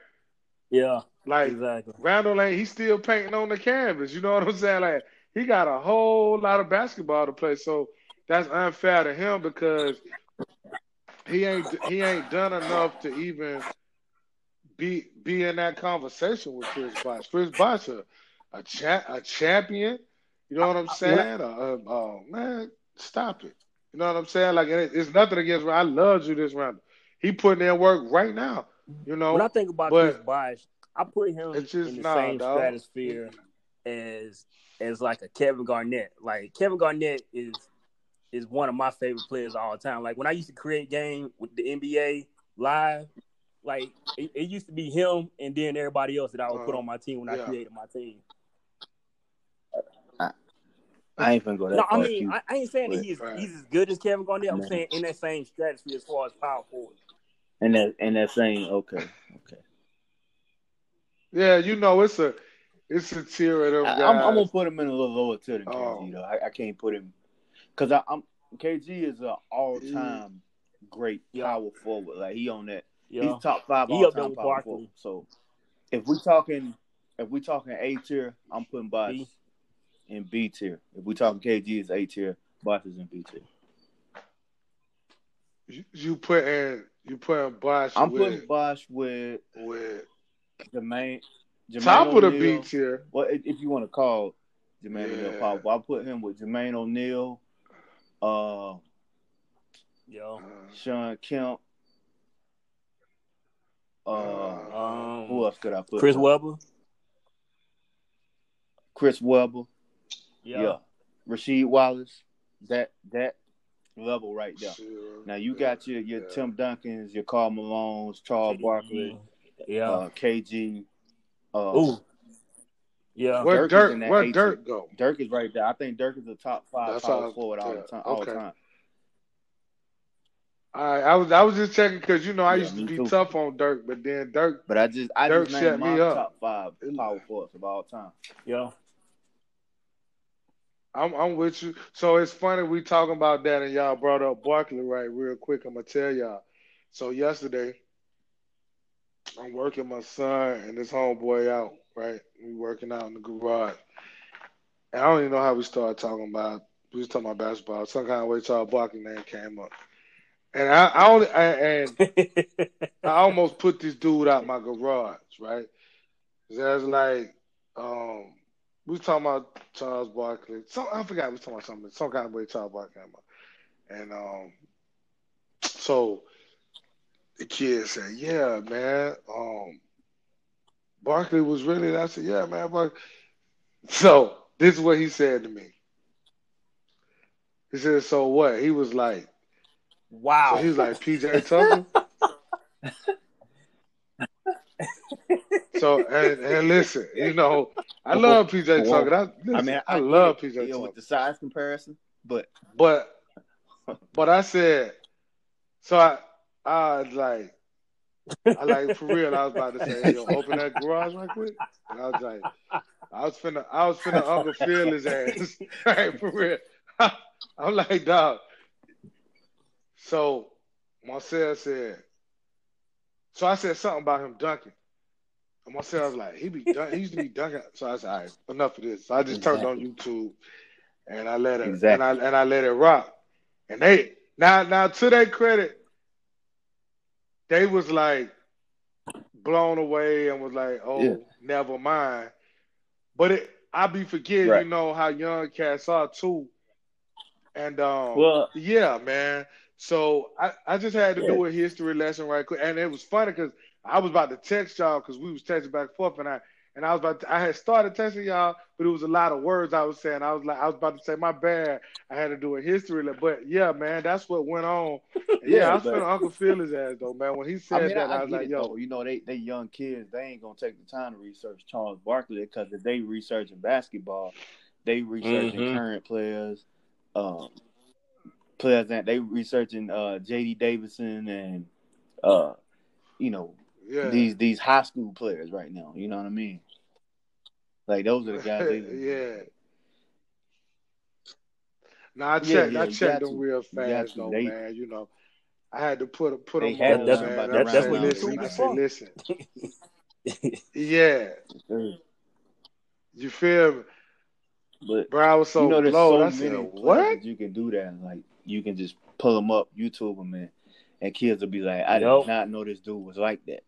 Speaker 3: Yeah,
Speaker 1: Like
Speaker 3: exactly.
Speaker 1: Randle ain't he's still painting on the canvas. You know what I'm saying? Like he got a whole lot of basketball to play. So that's unfair to him because he ain't he ain't done enough to even be be in that conversation with Chris Bosh. Chris Bosh a a, cha- a champion. You know what I'm saying? Uh, uh, man, stop it. You know what I'm saying? Like it, it's nothing against. I love you this round. He putting in work right now. You know,
Speaker 3: When I think about
Speaker 1: but-
Speaker 3: Chris Bosh, I put him
Speaker 1: It's just
Speaker 3: in the
Speaker 1: nah,
Speaker 3: same
Speaker 1: dog.
Speaker 3: stratosphere as as like a Kevin Garnett. Like Kevin Garnett is is one of my favorite players of all time. Like when I used to create game with the NBA live, like it, it used to be him and then everybody else that I would put
Speaker 1: Uh,
Speaker 3: on my team when I created my team.
Speaker 2: I ain't gonna go that
Speaker 3: No, I
Speaker 2: far.
Speaker 3: mean
Speaker 2: Q.
Speaker 3: I, I ain't saying that
Speaker 2: But-
Speaker 3: he is
Speaker 1: Right.
Speaker 3: he's as good as Kevin Garnett. I'm
Speaker 2: Man.
Speaker 3: saying in that same strategy as far as power forward.
Speaker 2: and that and that saying, okay, okay.
Speaker 1: yeah, you know, it's a it's a tier of them
Speaker 2: I,
Speaker 1: guys.
Speaker 2: I'm, I'm gonna put him in a little lower tier than KG
Speaker 1: Oh.
Speaker 2: though. I, I can't put him because I'm KG is an all time great
Speaker 3: Yeah.
Speaker 2: power forward. Like he on that.
Speaker 3: Yeah.
Speaker 2: He's top five all time power
Speaker 3: Barkley.
Speaker 2: forward. So if we talking if we talking A tier, I'm putting Bosh
Speaker 3: B.
Speaker 2: in B tier. If we talking KG is A tier, Bosh is in B tier.
Speaker 1: you, you put in you put in Bosh
Speaker 2: I'm
Speaker 1: with,
Speaker 2: putting Bosh with
Speaker 1: with
Speaker 2: Jermaine. Jermaine
Speaker 1: top of the
Speaker 2: O'Neal.
Speaker 1: B tier.
Speaker 2: Well, if if you want to call Jermaine
Speaker 1: Yeah.
Speaker 2: O'Neal I'll put him with Jermaine O'Neal, uh,
Speaker 3: Yeah.
Speaker 1: Uh,
Speaker 2: Shawn Kemp. Uh,
Speaker 3: Um,
Speaker 2: who else could I put?
Speaker 3: Chris
Speaker 2: there?
Speaker 3: Webber.
Speaker 2: Chris Webber.
Speaker 3: Yeah.
Speaker 2: Yeah. Rasheed Wallace. That that level right there.
Speaker 1: sure.
Speaker 2: Now you
Speaker 1: Yeah.
Speaker 2: got your your
Speaker 1: Yeah.
Speaker 2: Tim Duncans, your Karl Malones, Charles Barkley,
Speaker 3: Yeah.
Speaker 2: uh, KG. Uh,
Speaker 3: Ooh. Yeah.
Speaker 1: Where
Speaker 2: Dirk is
Speaker 1: Dirk?
Speaker 2: in
Speaker 1: Where Dirk go?
Speaker 2: Dirk is right there. I think Dirk is the top five
Speaker 1: That's
Speaker 2: power forward all the time. All the
Speaker 1: okay.
Speaker 2: time.
Speaker 1: I, I was I was just checking because you know I
Speaker 2: Yeah,
Speaker 1: used to be
Speaker 2: too.
Speaker 1: tough on Dirk, but then Dirk,
Speaker 2: But I just I
Speaker 1: Dirk
Speaker 2: just
Speaker 1: shut
Speaker 2: named
Speaker 1: me
Speaker 2: my
Speaker 1: up.
Speaker 2: top five power forwards of all time.
Speaker 3: Yeah.
Speaker 1: I'm I'm with you. So it's funny we talking about that and y'all brought up Barkley right real quick. I'm gonna tell y'all. So yesterday, I'm working my son and this homeboy out. Right, we working out in the garage. And I don't even know how we started talking about. We was talking about basketball. Some kind of way Charles Barkley name came up. And I, I only I, and I almost put this dude out my garage, right? That's like, um, we was talking about Charles Barkley. Some I forgot we was talking about something. Some kind of way Charles Barkley came up, and um, so the kid said, "Yeah, man, um, Barkley was really." And I said, "Yeah, man, Barkley." So this is what he said to me. He said, "So what?" He was like,
Speaker 3: wow.
Speaker 1: so he was like, "PJ Tucker." So and, and listen, you know, I love PJ Tucker. I, listen,
Speaker 2: I mean,
Speaker 1: I,
Speaker 2: get
Speaker 1: love
Speaker 2: it,
Speaker 1: PJ
Speaker 2: you know,
Speaker 1: Tucker.
Speaker 2: with the size comparison, but
Speaker 1: But but I said, so I I was like, I like for real. I was about to say, yo, open that garage right quick. And I was like, I was finna, I was finna Uncle Phil his ass, right? For real. I'm like, dog. So Marcel said, so I said something about him dunking. And Marcel was like, he be dunk, he used to be dunking. So I said, all right, enough of this. So I just turned on YouTube and I let it and I and I let it rock. And they now now to their credit, they was like blown away and was like, oh,
Speaker 2: Yeah.
Speaker 1: never mind. But it I be forgetting,
Speaker 2: Right.
Speaker 1: you know, how young cats are too. And um
Speaker 2: Well-
Speaker 1: yeah, man. So I, I just had to
Speaker 2: Yeah.
Speaker 1: do a history lesson right quick. And it was funny because I was about to text y'all because we was texting back and forth and I and I was about to, I had started texting y'all, but it was a lot of words I was saying. I was like I was about to say my bad. I had to do a history but yeah, man, that's what went on. Yeah,
Speaker 2: Yeah,
Speaker 1: I was
Speaker 2: but-
Speaker 1: finna Uncle Phil his ass though, man. When he said
Speaker 2: I mean,
Speaker 1: that,
Speaker 2: I,
Speaker 1: I,
Speaker 2: I
Speaker 1: was like,
Speaker 2: it
Speaker 1: yo,
Speaker 2: though. You know, they they young kids. They ain't gonna take the time to research Charles Barkley because if they researching basketball, they researching
Speaker 3: Mhm.
Speaker 2: current players, um, players that they researching uh, J.D. Davidson and uh, you know
Speaker 1: yeah.
Speaker 2: these these high school players right now. You know what I mean? Like those are the guys. They,
Speaker 1: yeah. No, I checked.
Speaker 2: yeah,
Speaker 1: I checked them
Speaker 2: to.
Speaker 1: real fast
Speaker 2: to.
Speaker 1: though,
Speaker 2: They-
Speaker 1: man. You know, I had to put put them
Speaker 2: had
Speaker 1: on,
Speaker 3: to learn
Speaker 1: man.
Speaker 3: about
Speaker 1: I
Speaker 3: that-
Speaker 1: said,
Speaker 3: that's what
Speaker 1: listen,
Speaker 3: YouTube
Speaker 1: I
Speaker 3: is
Speaker 1: said, listen, yeah, you feel me,
Speaker 2: But
Speaker 1: bro? I was so
Speaker 2: you know, there's
Speaker 1: blowed.
Speaker 2: so
Speaker 1: I said,
Speaker 2: many
Speaker 1: what?
Speaker 2: you can do that. Like you can just pull them up, YouTube them, and and kids will be like, I
Speaker 3: Yup.
Speaker 2: did not know this dude was like that.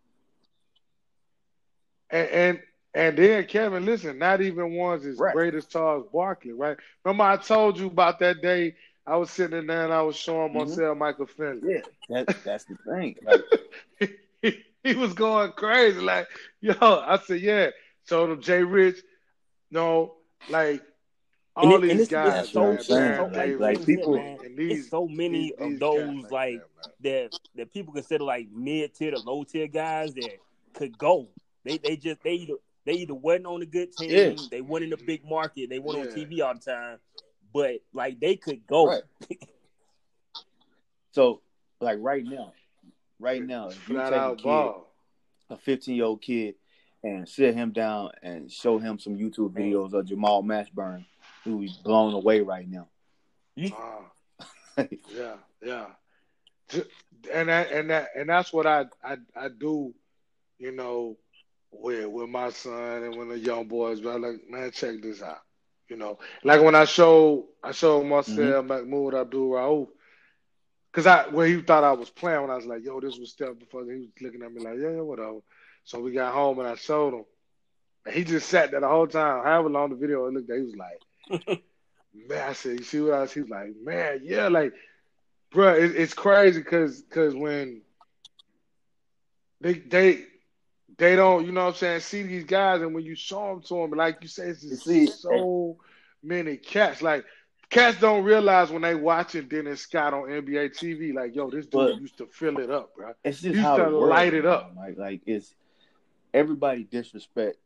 Speaker 1: And and and then Kevin, listen, not even one's as
Speaker 2: Right.
Speaker 1: great as Charles Barkley, right? Remember I told you about that day I was sitting in there and I was showing
Speaker 2: Mhm.
Speaker 1: Marcel Michael Finley.
Speaker 2: Yeah, that, that's the thing. Like,
Speaker 1: he, he was going crazy. Like, yo, I said, yeah. Showed him Jay Rich. No, like
Speaker 3: And
Speaker 1: all
Speaker 3: it- and
Speaker 1: these
Speaker 3: it's- it's
Speaker 1: guys,
Speaker 3: so-
Speaker 1: man.
Speaker 3: it's
Speaker 1: Baron
Speaker 3: so- like- like people-
Speaker 1: and these,
Speaker 3: it's so many
Speaker 1: these-
Speaker 3: of
Speaker 1: these
Speaker 3: those
Speaker 1: cats
Speaker 3: like
Speaker 1: that, man.
Speaker 3: that that people consider like mid tier to low tier guys that could go. They they just they either they either wasn't on a good team,
Speaker 2: Yeah.
Speaker 3: they weren't in a big market, they weren't
Speaker 1: Yeah.
Speaker 3: on TV all the time, but like they could go.
Speaker 2: Right. so, like right now, right now, if you
Speaker 1: flat
Speaker 2: take a kid,
Speaker 1: ball.
Speaker 2: a 15 year old kid, and sit him down and show him some YouTube videos of Jamal Mashburn, who's blown away right now.
Speaker 1: Uh, yeah, yeah. And that and that and that's what I I, I do, you know, with with my son and when the young boys. But I'm like, man, check this out. You know, like when I show I showed Marcel mm-hmm. Mahmoud Abdul Rauf, because I where he thought I was playing when I was like, yo, this was step before he was looking at me like, yeah, yeah, whatever. So we got home and I showed him. And he just sat there the whole time. However long the video looked at, he was like, man, I said, you see what I was? He was like, man, yeah, like, bro, it, it's crazy because because when they they they don't, you know what I'm saying, see these guys, and when you show them to them, like you say, it's just
Speaker 2: see,
Speaker 1: so many cats. Like, cats don't realize when they watching Dennis Scott on NBA TV, like, yo, this dude
Speaker 2: But-
Speaker 1: used to fill it up, bro.
Speaker 2: It's just how it works,
Speaker 1: light it up.
Speaker 2: Like, like it's everybody disrespect,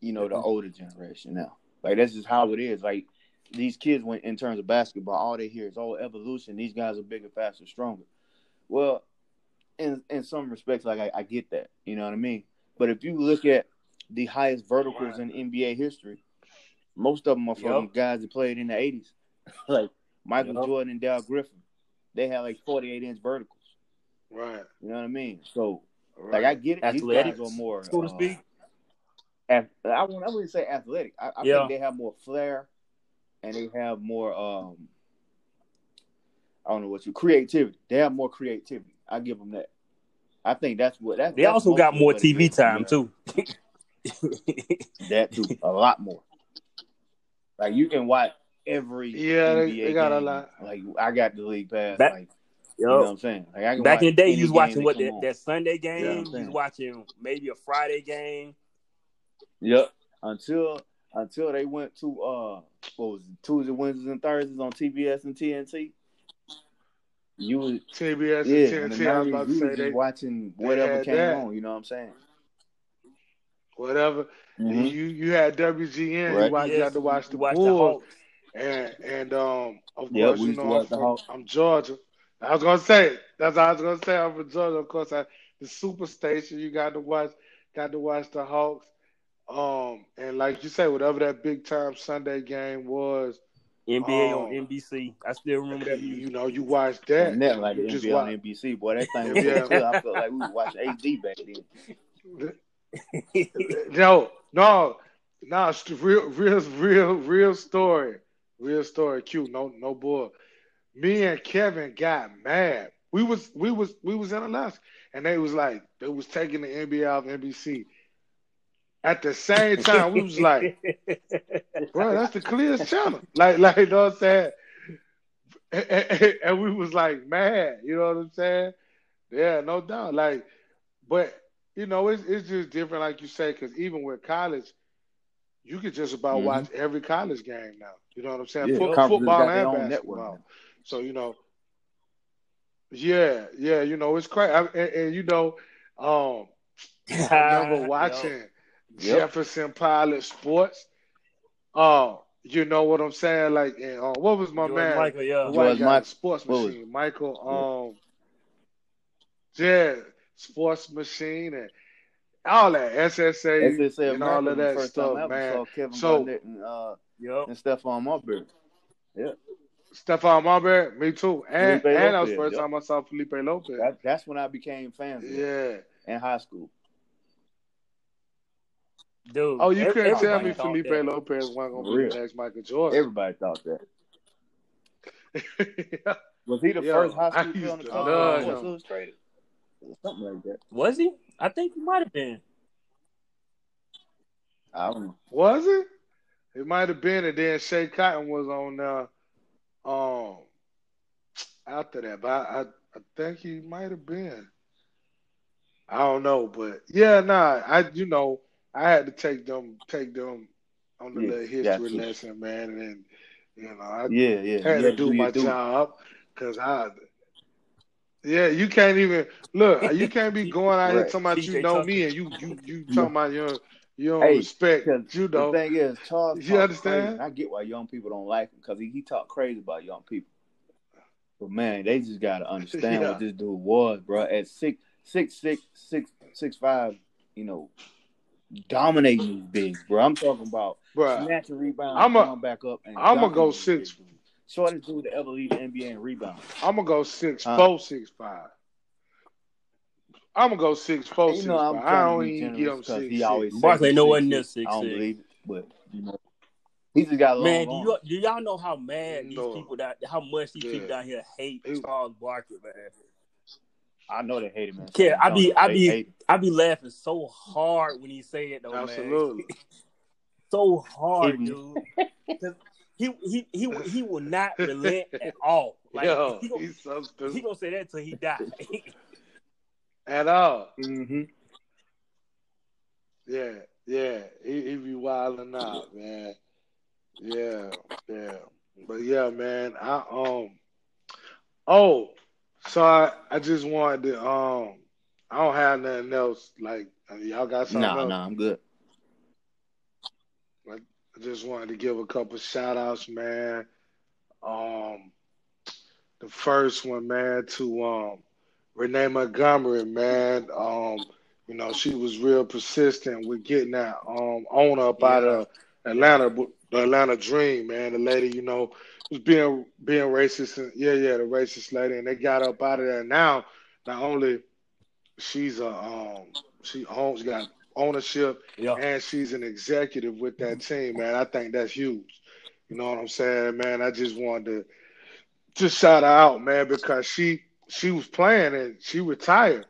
Speaker 2: you know, the
Speaker 1: Mm-hmm.
Speaker 2: older generation now. Like that's just how it is. Like these kids, when in terms of basketball, all they hear is oh evolution. These guys are bigger, faster, stronger. Well, in in some respects, like I, I get that, you know what I mean. But if you look at the highest verticals in NBA history, most of them are from
Speaker 3: Yep.
Speaker 2: guys that played in the '80s, like Michael
Speaker 3: Yep.
Speaker 2: Jordan and Darrell Griffith. They had like 48 inch verticals.
Speaker 1: Right.
Speaker 2: You know what I mean? So,
Speaker 1: right.
Speaker 2: like, I get it. These
Speaker 3: Athletics,
Speaker 2: guys are more,
Speaker 3: so to
Speaker 2: uh,
Speaker 3: speak.
Speaker 2: ath- I wouldn't, I wouldn't say athletic. I, I
Speaker 3: Yeah.
Speaker 2: think they have more flair, and they have more. um I don't know what you creativity. They have more creativity. I give them that. I think that's what that's.
Speaker 3: They
Speaker 2: that's
Speaker 3: also got more TV
Speaker 2: is.
Speaker 3: time
Speaker 2: Yeah.
Speaker 3: too.
Speaker 2: That too, a lot more. Like you can watch every
Speaker 1: Yeah, they-
Speaker 2: NBA
Speaker 1: they got a lot.
Speaker 2: Like I got the league pass.
Speaker 3: Back-
Speaker 2: like you know what I'm saying? Like I can
Speaker 3: back in the day,
Speaker 2: any
Speaker 3: you was watching what that, that Sunday game.
Speaker 2: I'm
Speaker 3: you was watching maybe a Friday game.
Speaker 2: Yep. Until until they went to uh what was it, Tuesday, Wednesdays, and Thursdays on TBS and TNT. You was
Speaker 1: TBS
Speaker 2: yeah,
Speaker 1: and TNT. I was about
Speaker 2: 90s, you
Speaker 1: to
Speaker 2: was
Speaker 1: say
Speaker 2: just
Speaker 1: they
Speaker 2: watching whatever came
Speaker 1: that.
Speaker 2: on. You know what I'm saying?
Speaker 1: whatever.
Speaker 2: Mhm.
Speaker 1: You you had WGN.
Speaker 2: Right.
Speaker 1: You, watch, you
Speaker 3: Yes,
Speaker 1: had to watch the
Speaker 3: you watch
Speaker 1: Bulls.
Speaker 3: Hawks.
Speaker 1: and and um of
Speaker 2: Yep,
Speaker 1: course
Speaker 2: we
Speaker 1: you know I'm from I'm Georgia. I was gonna say that's what I was gonna say. I'm from Georgia. Of course, I the Superstation. You got to watch, got to watch the Hawks. Um, and like you say, whatever that big time Sunday game was,
Speaker 3: NBA
Speaker 1: Oh.
Speaker 3: on um, NBC. I still remember that.
Speaker 1: you,
Speaker 3: music.
Speaker 1: you know, you watched that.
Speaker 2: And that like
Speaker 1: you
Speaker 2: NBA
Speaker 1: watch.
Speaker 2: on NBC. Boy, that thing
Speaker 1: Yeah.
Speaker 2: good. I felt like we was watching HD back then.
Speaker 1: No, no, no. It's the real, real, real, real story. Real story. Cute. No, no bull. Me and Kevin got mad. We was, we was, we was in Alaska, and they was like, they was taking the NBA off NBC. At the same time, we was like, bro, that's the clearest channel. Like, like, you know what I'm saying? And, and- and we was like mad. You know what I'm saying? Yeah, no doubt. Like, but you know, it's it's just different, like you say, because even with college, you could just about
Speaker 2: Mhm.
Speaker 1: watch every college game now. You know what I'm saying?
Speaker 2: Yeah,
Speaker 1: Fo- football and
Speaker 2: own
Speaker 1: basketball.
Speaker 2: network.
Speaker 1: So you know, yeah, yeah, you know, it's crazy. I, and, and you know, um, I remember watching
Speaker 2: Yep.
Speaker 1: Jefferson Pilot Sports. Oh, you know what I'm saying? Like, and, uh, what was my
Speaker 3: George
Speaker 1: man?
Speaker 3: Michael, yeah.
Speaker 1: The white
Speaker 2: George Michael.
Speaker 1: sports
Speaker 2: What was
Speaker 1: machine, Michael. Um, yeah, sports machine and all that SSA,
Speaker 2: SSA
Speaker 1: and all of that stuff,
Speaker 2: I ever
Speaker 1: man.
Speaker 2: saw Kevin
Speaker 1: So-
Speaker 2: Garnett and uh
Speaker 3: Yep.
Speaker 2: and Stephon Marbury. Yeah.
Speaker 1: Stephon Marbury, me too, and
Speaker 2: Felipe
Speaker 1: and that was the first
Speaker 2: yep.
Speaker 1: time I saw Felipe Lopez.
Speaker 2: That, that's when I became fans
Speaker 1: yeah.
Speaker 2: in high school.
Speaker 3: Dude.
Speaker 1: Oh, you
Speaker 3: ev-
Speaker 1: couldn't tell me Felipe
Speaker 3: that.
Speaker 1: Lopez wasn't gonna
Speaker 2: For
Speaker 1: be the next Michael Jordan.
Speaker 2: Everybody thought that. Was he the
Speaker 1: Yo,
Speaker 2: first high
Speaker 1: I
Speaker 2: school kid on the
Speaker 1: to
Speaker 2: cover
Speaker 1: love
Speaker 2: of Sports
Speaker 1: him.
Speaker 2: Illustrated? Something like that.
Speaker 3: Was he? I think he might have been.
Speaker 2: I don't know.
Speaker 1: Was it? It might have been, and then Schea Cotton was on uh, um after that, but I, I I think he might have been. I don't know, but yeah, nah, I you know I had to take them take them on the
Speaker 2: Yeah,
Speaker 1: little history
Speaker 2: got
Speaker 1: lesson, man, and then you know I
Speaker 2: Yeah, yeah.
Speaker 1: had
Speaker 2: yeah,
Speaker 1: to do
Speaker 2: your
Speaker 1: my
Speaker 2: duty.
Speaker 1: job because I. Yeah, you can't even look. Uh, you can't be going out here talking about you know
Speaker 3: Tucker.
Speaker 1: me and you you you talking about you don't, you don't
Speaker 2: Hey,
Speaker 1: respect
Speaker 2: Because
Speaker 1: you
Speaker 2: the thing is, Charles
Speaker 1: You understand?
Speaker 2: crazy. I get why young people don't like him because he, he talk crazy about young people. But man, they just gotta understand
Speaker 1: Yeah.
Speaker 2: what this dude was, bro. At six, six, six, six, six, five, you know, dominating these bigs, bro. I'm talking about
Speaker 1: Bruh,
Speaker 2: snatching rebounds,
Speaker 1: I'm a-
Speaker 2: come back up, and
Speaker 1: I'ma go six-
Speaker 2: big. Shortest dude to ever lead the NBA in rebounds.
Speaker 1: I'm gonna go six
Speaker 2: Huh?
Speaker 1: four six five. I'm gonna go six four
Speaker 2: And
Speaker 1: six
Speaker 2: you know, I'm
Speaker 1: five. I don't even
Speaker 2: generous
Speaker 1: give him six.
Speaker 2: he
Speaker 1: six.
Speaker 2: always
Speaker 3: Barkley no one near
Speaker 2: six. I don't
Speaker 3: 6'6".
Speaker 2: believe it, but you know, he just got a long
Speaker 3: Man, do you do y'all know how mad these
Speaker 1: No.
Speaker 3: people that how much these
Speaker 1: Yeah.
Speaker 3: people down here hate Charles Barkley, man?
Speaker 2: I know they hate him, man.
Speaker 3: Kid, I be- I be- I be laughing so hard when he say it though, man.
Speaker 1: Absolutely.
Speaker 3: So hard,
Speaker 2: dude.
Speaker 3: dude. 'Cause he he he he will not relent at all. Like
Speaker 1: Yo,
Speaker 3: he, gonna,
Speaker 1: he's so stupid.
Speaker 3: he gonna say that till he die.
Speaker 1: At all.
Speaker 2: Mm-hmm.
Speaker 1: Yeah, yeah. He, he be wilding out, man. Yeah, yeah. But yeah, man. I um. Oh, so I, I just wanted to um. I don't have nothing else. Like y'all got something
Speaker 2: Nah,
Speaker 1: else?
Speaker 2: nah, I'm good.
Speaker 1: I just wanted to give a couple shout outs, man. Um, the first one, man, to um, Renee Montgomery, man. Um, you know, she was real persistent with getting that um owner up out of Atlanta, the Atlanta Dream, man. The lady, you know, was being being racist, and yeah, yeah, the racist lady, and they got up out of there. Now, not only she's a um, she owns got ownership,
Speaker 3: Yeah.
Speaker 1: and she's an executive with that team, man. I think that's huge. You know what I'm saying, man? I just wanted to just shout her out, man, because she she was playing and she retired.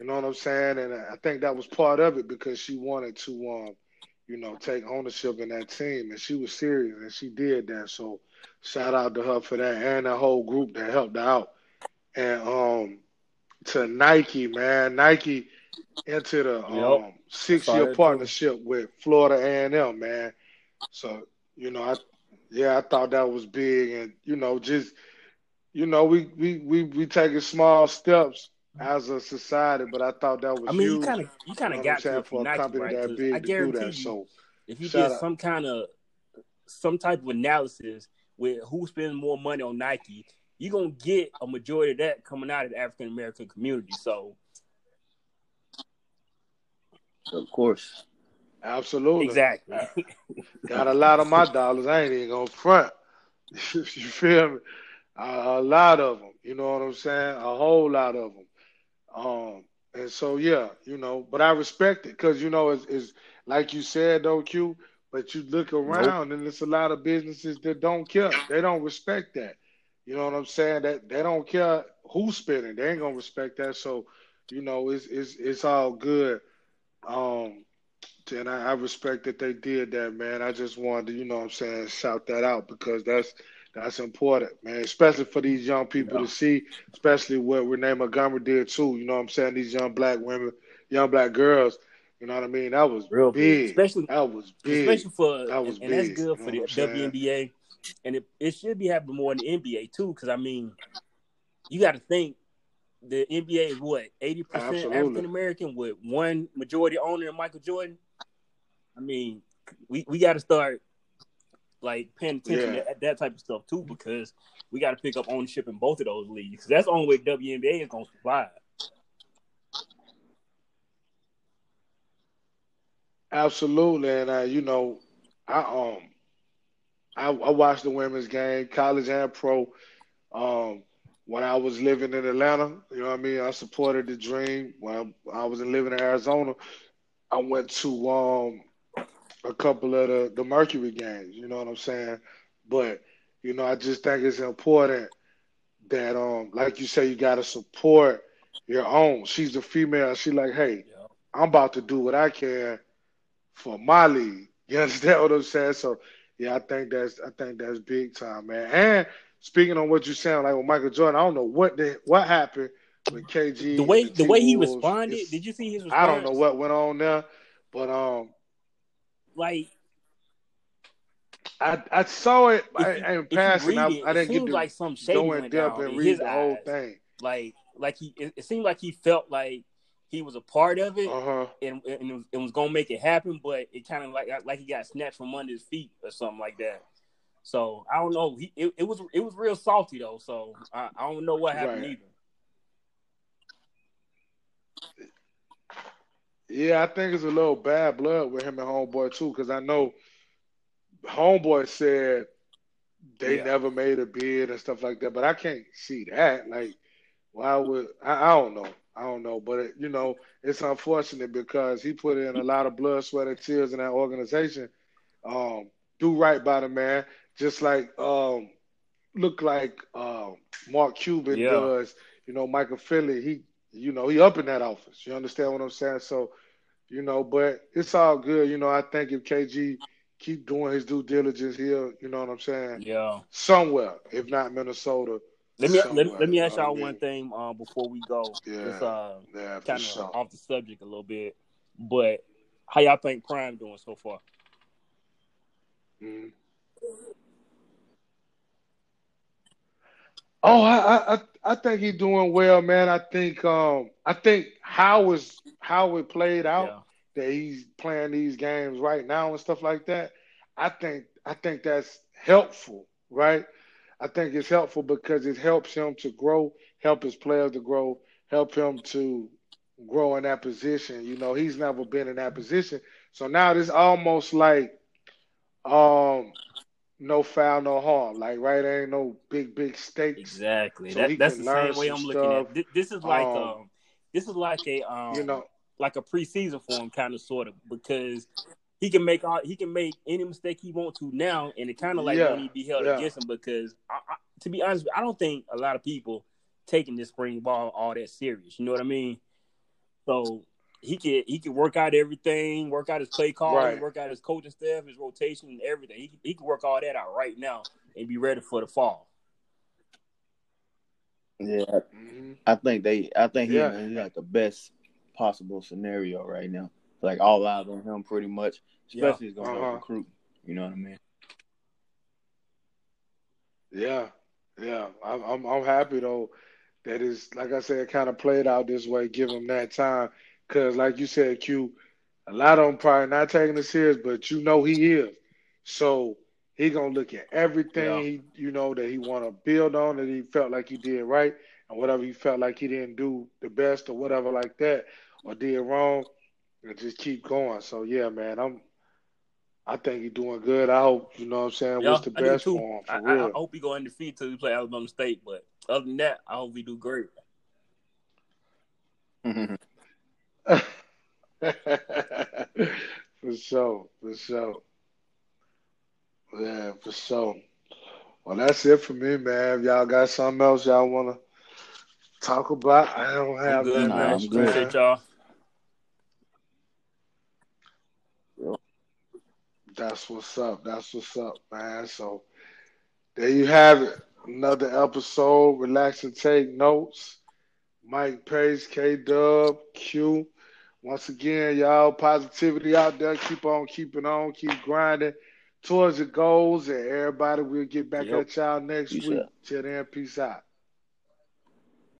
Speaker 1: You know what I'm saying? And I think that was part of it because she wanted to, um, you know, take ownership in that team, and she was serious, and she did that. So shout out to her for that, and that whole group that helped out. And um, to Nike, man, Nike entered a
Speaker 3: Yep.
Speaker 1: um, six year partnership with Florida A and M, man. So you know, I yeah, I thought that was big, and you know, just you know, we we we we taking small steps as a society, but I thought that was
Speaker 3: I mean, you kind of you kind of
Speaker 1: know what I'm
Speaker 3: got to
Speaker 1: saying, for a
Speaker 3: Nike,
Speaker 1: company
Speaker 3: right?
Speaker 1: that
Speaker 3: 'Cause
Speaker 1: big
Speaker 3: I
Speaker 1: to do
Speaker 3: guarantee
Speaker 1: that.
Speaker 3: you,
Speaker 1: So
Speaker 3: if you
Speaker 1: shout
Speaker 3: did
Speaker 1: out.
Speaker 3: some kind of some type of analysis with who spends more money on Nike, you're gonna get a majority of that coming out of the African American community. So
Speaker 2: Of course.
Speaker 1: Absolutely.
Speaker 3: exactly,
Speaker 1: Got a lot of my dollars. I ain't even gonna front. you feel me? A, a lot of them. You know what I'm saying? A whole lot of them. Um, and so yeah, you know, but I respect it because you know it's, it's like you said though, Q. But you look around and there's a lot of businesses that don't care. They don't respect that. You know what I'm saying? That they don't care who's spending. They ain't gonna respect that. So, you know, it's it's it's all good. Um, and I, I respect that they did that, man. I just wanted to, you know what I'm saying, shout that out because that's that's important, man. Especially for these young people
Speaker 3: Yeah.
Speaker 1: to see, especially what Renee Montgomery did too. You know what I'm saying? These young black women, young black girls, you know what I mean? That was
Speaker 3: real big,
Speaker 1: big.
Speaker 3: especially
Speaker 1: That was big.
Speaker 3: especially for
Speaker 1: That was
Speaker 3: and, and that's
Speaker 1: big,
Speaker 3: good
Speaker 1: you
Speaker 3: for
Speaker 1: know
Speaker 3: the
Speaker 1: what I'm saying?
Speaker 3: WNBA, and it, it should be happening more in the NBA too. Because I mean, you got to think the NBA is what eighty percent African American with one majority owner Michael Jordan. I mean, we we got to start like paying attention
Speaker 1: Yeah.
Speaker 3: to that, type of stuff too because we got to pick up ownership in both of those leagues. that's the only way WNBA is going to survive.
Speaker 1: Absolutely, and uh, you know, I um, I, I watched the women's game, college and pro. Um, when I was living in Atlanta, you know what I mean. I supported the dream. When I, I was living in Arizona, I went to um a couple of the, the Mercury games. You know what I'm saying? But you know, I just think it's important that um, like you say, you got to support your own. She's a female. She like, hey,
Speaker 3: Yeah.
Speaker 1: I'm about to do what I can for my league. You understand what I'm saying? So yeah, I think that's I think that's big time, man. And speaking on what you sound like with Michael Jordan, I don't know what the what happened with KG.
Speaker 3: The way
Speaker 1: and
Speaker 3: the way he responded, did you see his response?
Speaker 1: I don't know what went on there, but um,
Speaker 3: like
Speaker 1: I I saw it
Speaker 3: if
Speaker 1: I, in passing. I, I didn't get to
Speaker 3: like some
Speaker 1: go in depth and
Speaker 3: in
Speaker 1: read the whole thing.
Speaker 3: Like like he it, it seemed like he felt like he was a part of it
Speaker 1: Uh huh.
Speaker 3: and, and it, was, was gonna make it happen, but it kind of like like he got snatched from under his feet or something like that. So I don't know. He it, it was it was real salty though. So I, I don't know what happened
Speaker 1: Right.
Speaker 3: either.
Speaker 1: Yeah, I think it's a little bad blood with him and Homeboy too, because I know Homeboy said they
Speaker 3: Yeah.
Speaker 1: never made a bid and stuff like that, but I can't see that. Like, why would I? I don't know. I don't know, but it, you know, it's unfortunate because he put in a lot of blood, sweat, and tears in that organization. Um, do right by the man, just like um, look like um, Mark Cuban
Speaker 3: Yeah.
Speaker 1: does. You know, Michael Finley. He, you know, he up in that office. You understand what I'm saying? So, you know, but it's all good. You know, I think if KG keep doing his due diligence here, you know what I'm saying?
Speaker 3: Yeah.
Speaker 1: Somewhere, if not Minnesota.
Speaker 3: Let me let, let me ask
Speaker 1: what I
Speaker 3: y'all
Speaker 1: mean?
Speaker 3: one thing um, before we go.
Speaker 1: Yeah.
Speaker 3: It's uh
Speaker 1: Yeah,
Speaker 3: kind of
Speaker 1: sure.
Speaker 3: off the subject a little bit, but how y'all think Prime doing so far?
Speaker 1: Mhm. Oh, I, I I think he's doing well, man. I think um I think how is how it played out
Speaker 3: Yeah.
Speaker 1: that he's playing these games right now and stuff like that. I think I think that's helpful, right? I think it's helpful because it helps him to grow, help his players to grow, help him to grow in that position. You know, he's never been in that position. So now it's almost like um no foul, no harm. Like right, there ain't no big, big stakes.
Speaker 3: Exactly. So that, that's the same way I'm looking stuff. at. It. This is like um, um, this is like a um, you know, like a preseason for him, kind of, sort of, because he can make all he can make any mistake he want to now, and it kind of like yeah. won't be held yeah. against him. Because I, I, to be honest, I don't think a lot of people taking this spring ball all that serious. You know what I mean? So he can he can work out everything, work out his play call, right. work out his coaching staff, his rotation, and everything. He he can work all that out right now and be ready for the fall.
Speaker 2: Yeah, mm-hmm. I think they. I think he's yeah. like the best possible scenario right now. Like all eyes on him, pretty much. Especially yeah. he's going to uh-huh. recruit. You know what I mean?
Speaker 1: Yeah, yeah. I'm I'm, I'm happy though that is like I said, kind of played out this way. Give him that time because, like you said, Q, a lot of them probably not taking it serious, but you know he is. So he gonna look at everything yeah. you know that he want to build on that he felt like he did right, and whatever he felt like he didn't do the best or whatever like that or did wrong, and just keep going. So yeah, man, I'm. I think he's doing good. I hope you know what I'm saying. Yeah, What's the best for him? For
Speaker 3: I,
Speaker 1: real.
Speaker 3: I, hope he go undefeated till he play Alabama State. But other than that, I hope he do great.
Speaker 1: for sure, for sure. Yeah, for sure. Well, that's it for me, man. If y'all got something else y'all want to talk about, I don't have
Speaker 3: good, that much. Appreciate y'all.
Speaker 1: That's what's up. That's what's up, man. So there you have it. Another episode. Relax and take notes. Mike Pace, K Dub, Q. Once again, y'all, positivity out there. Keep on keeping on. Keep grinding towards your goals. And everybody, we'll get back yep. at y'all next peace week. Out. Till then, peace out.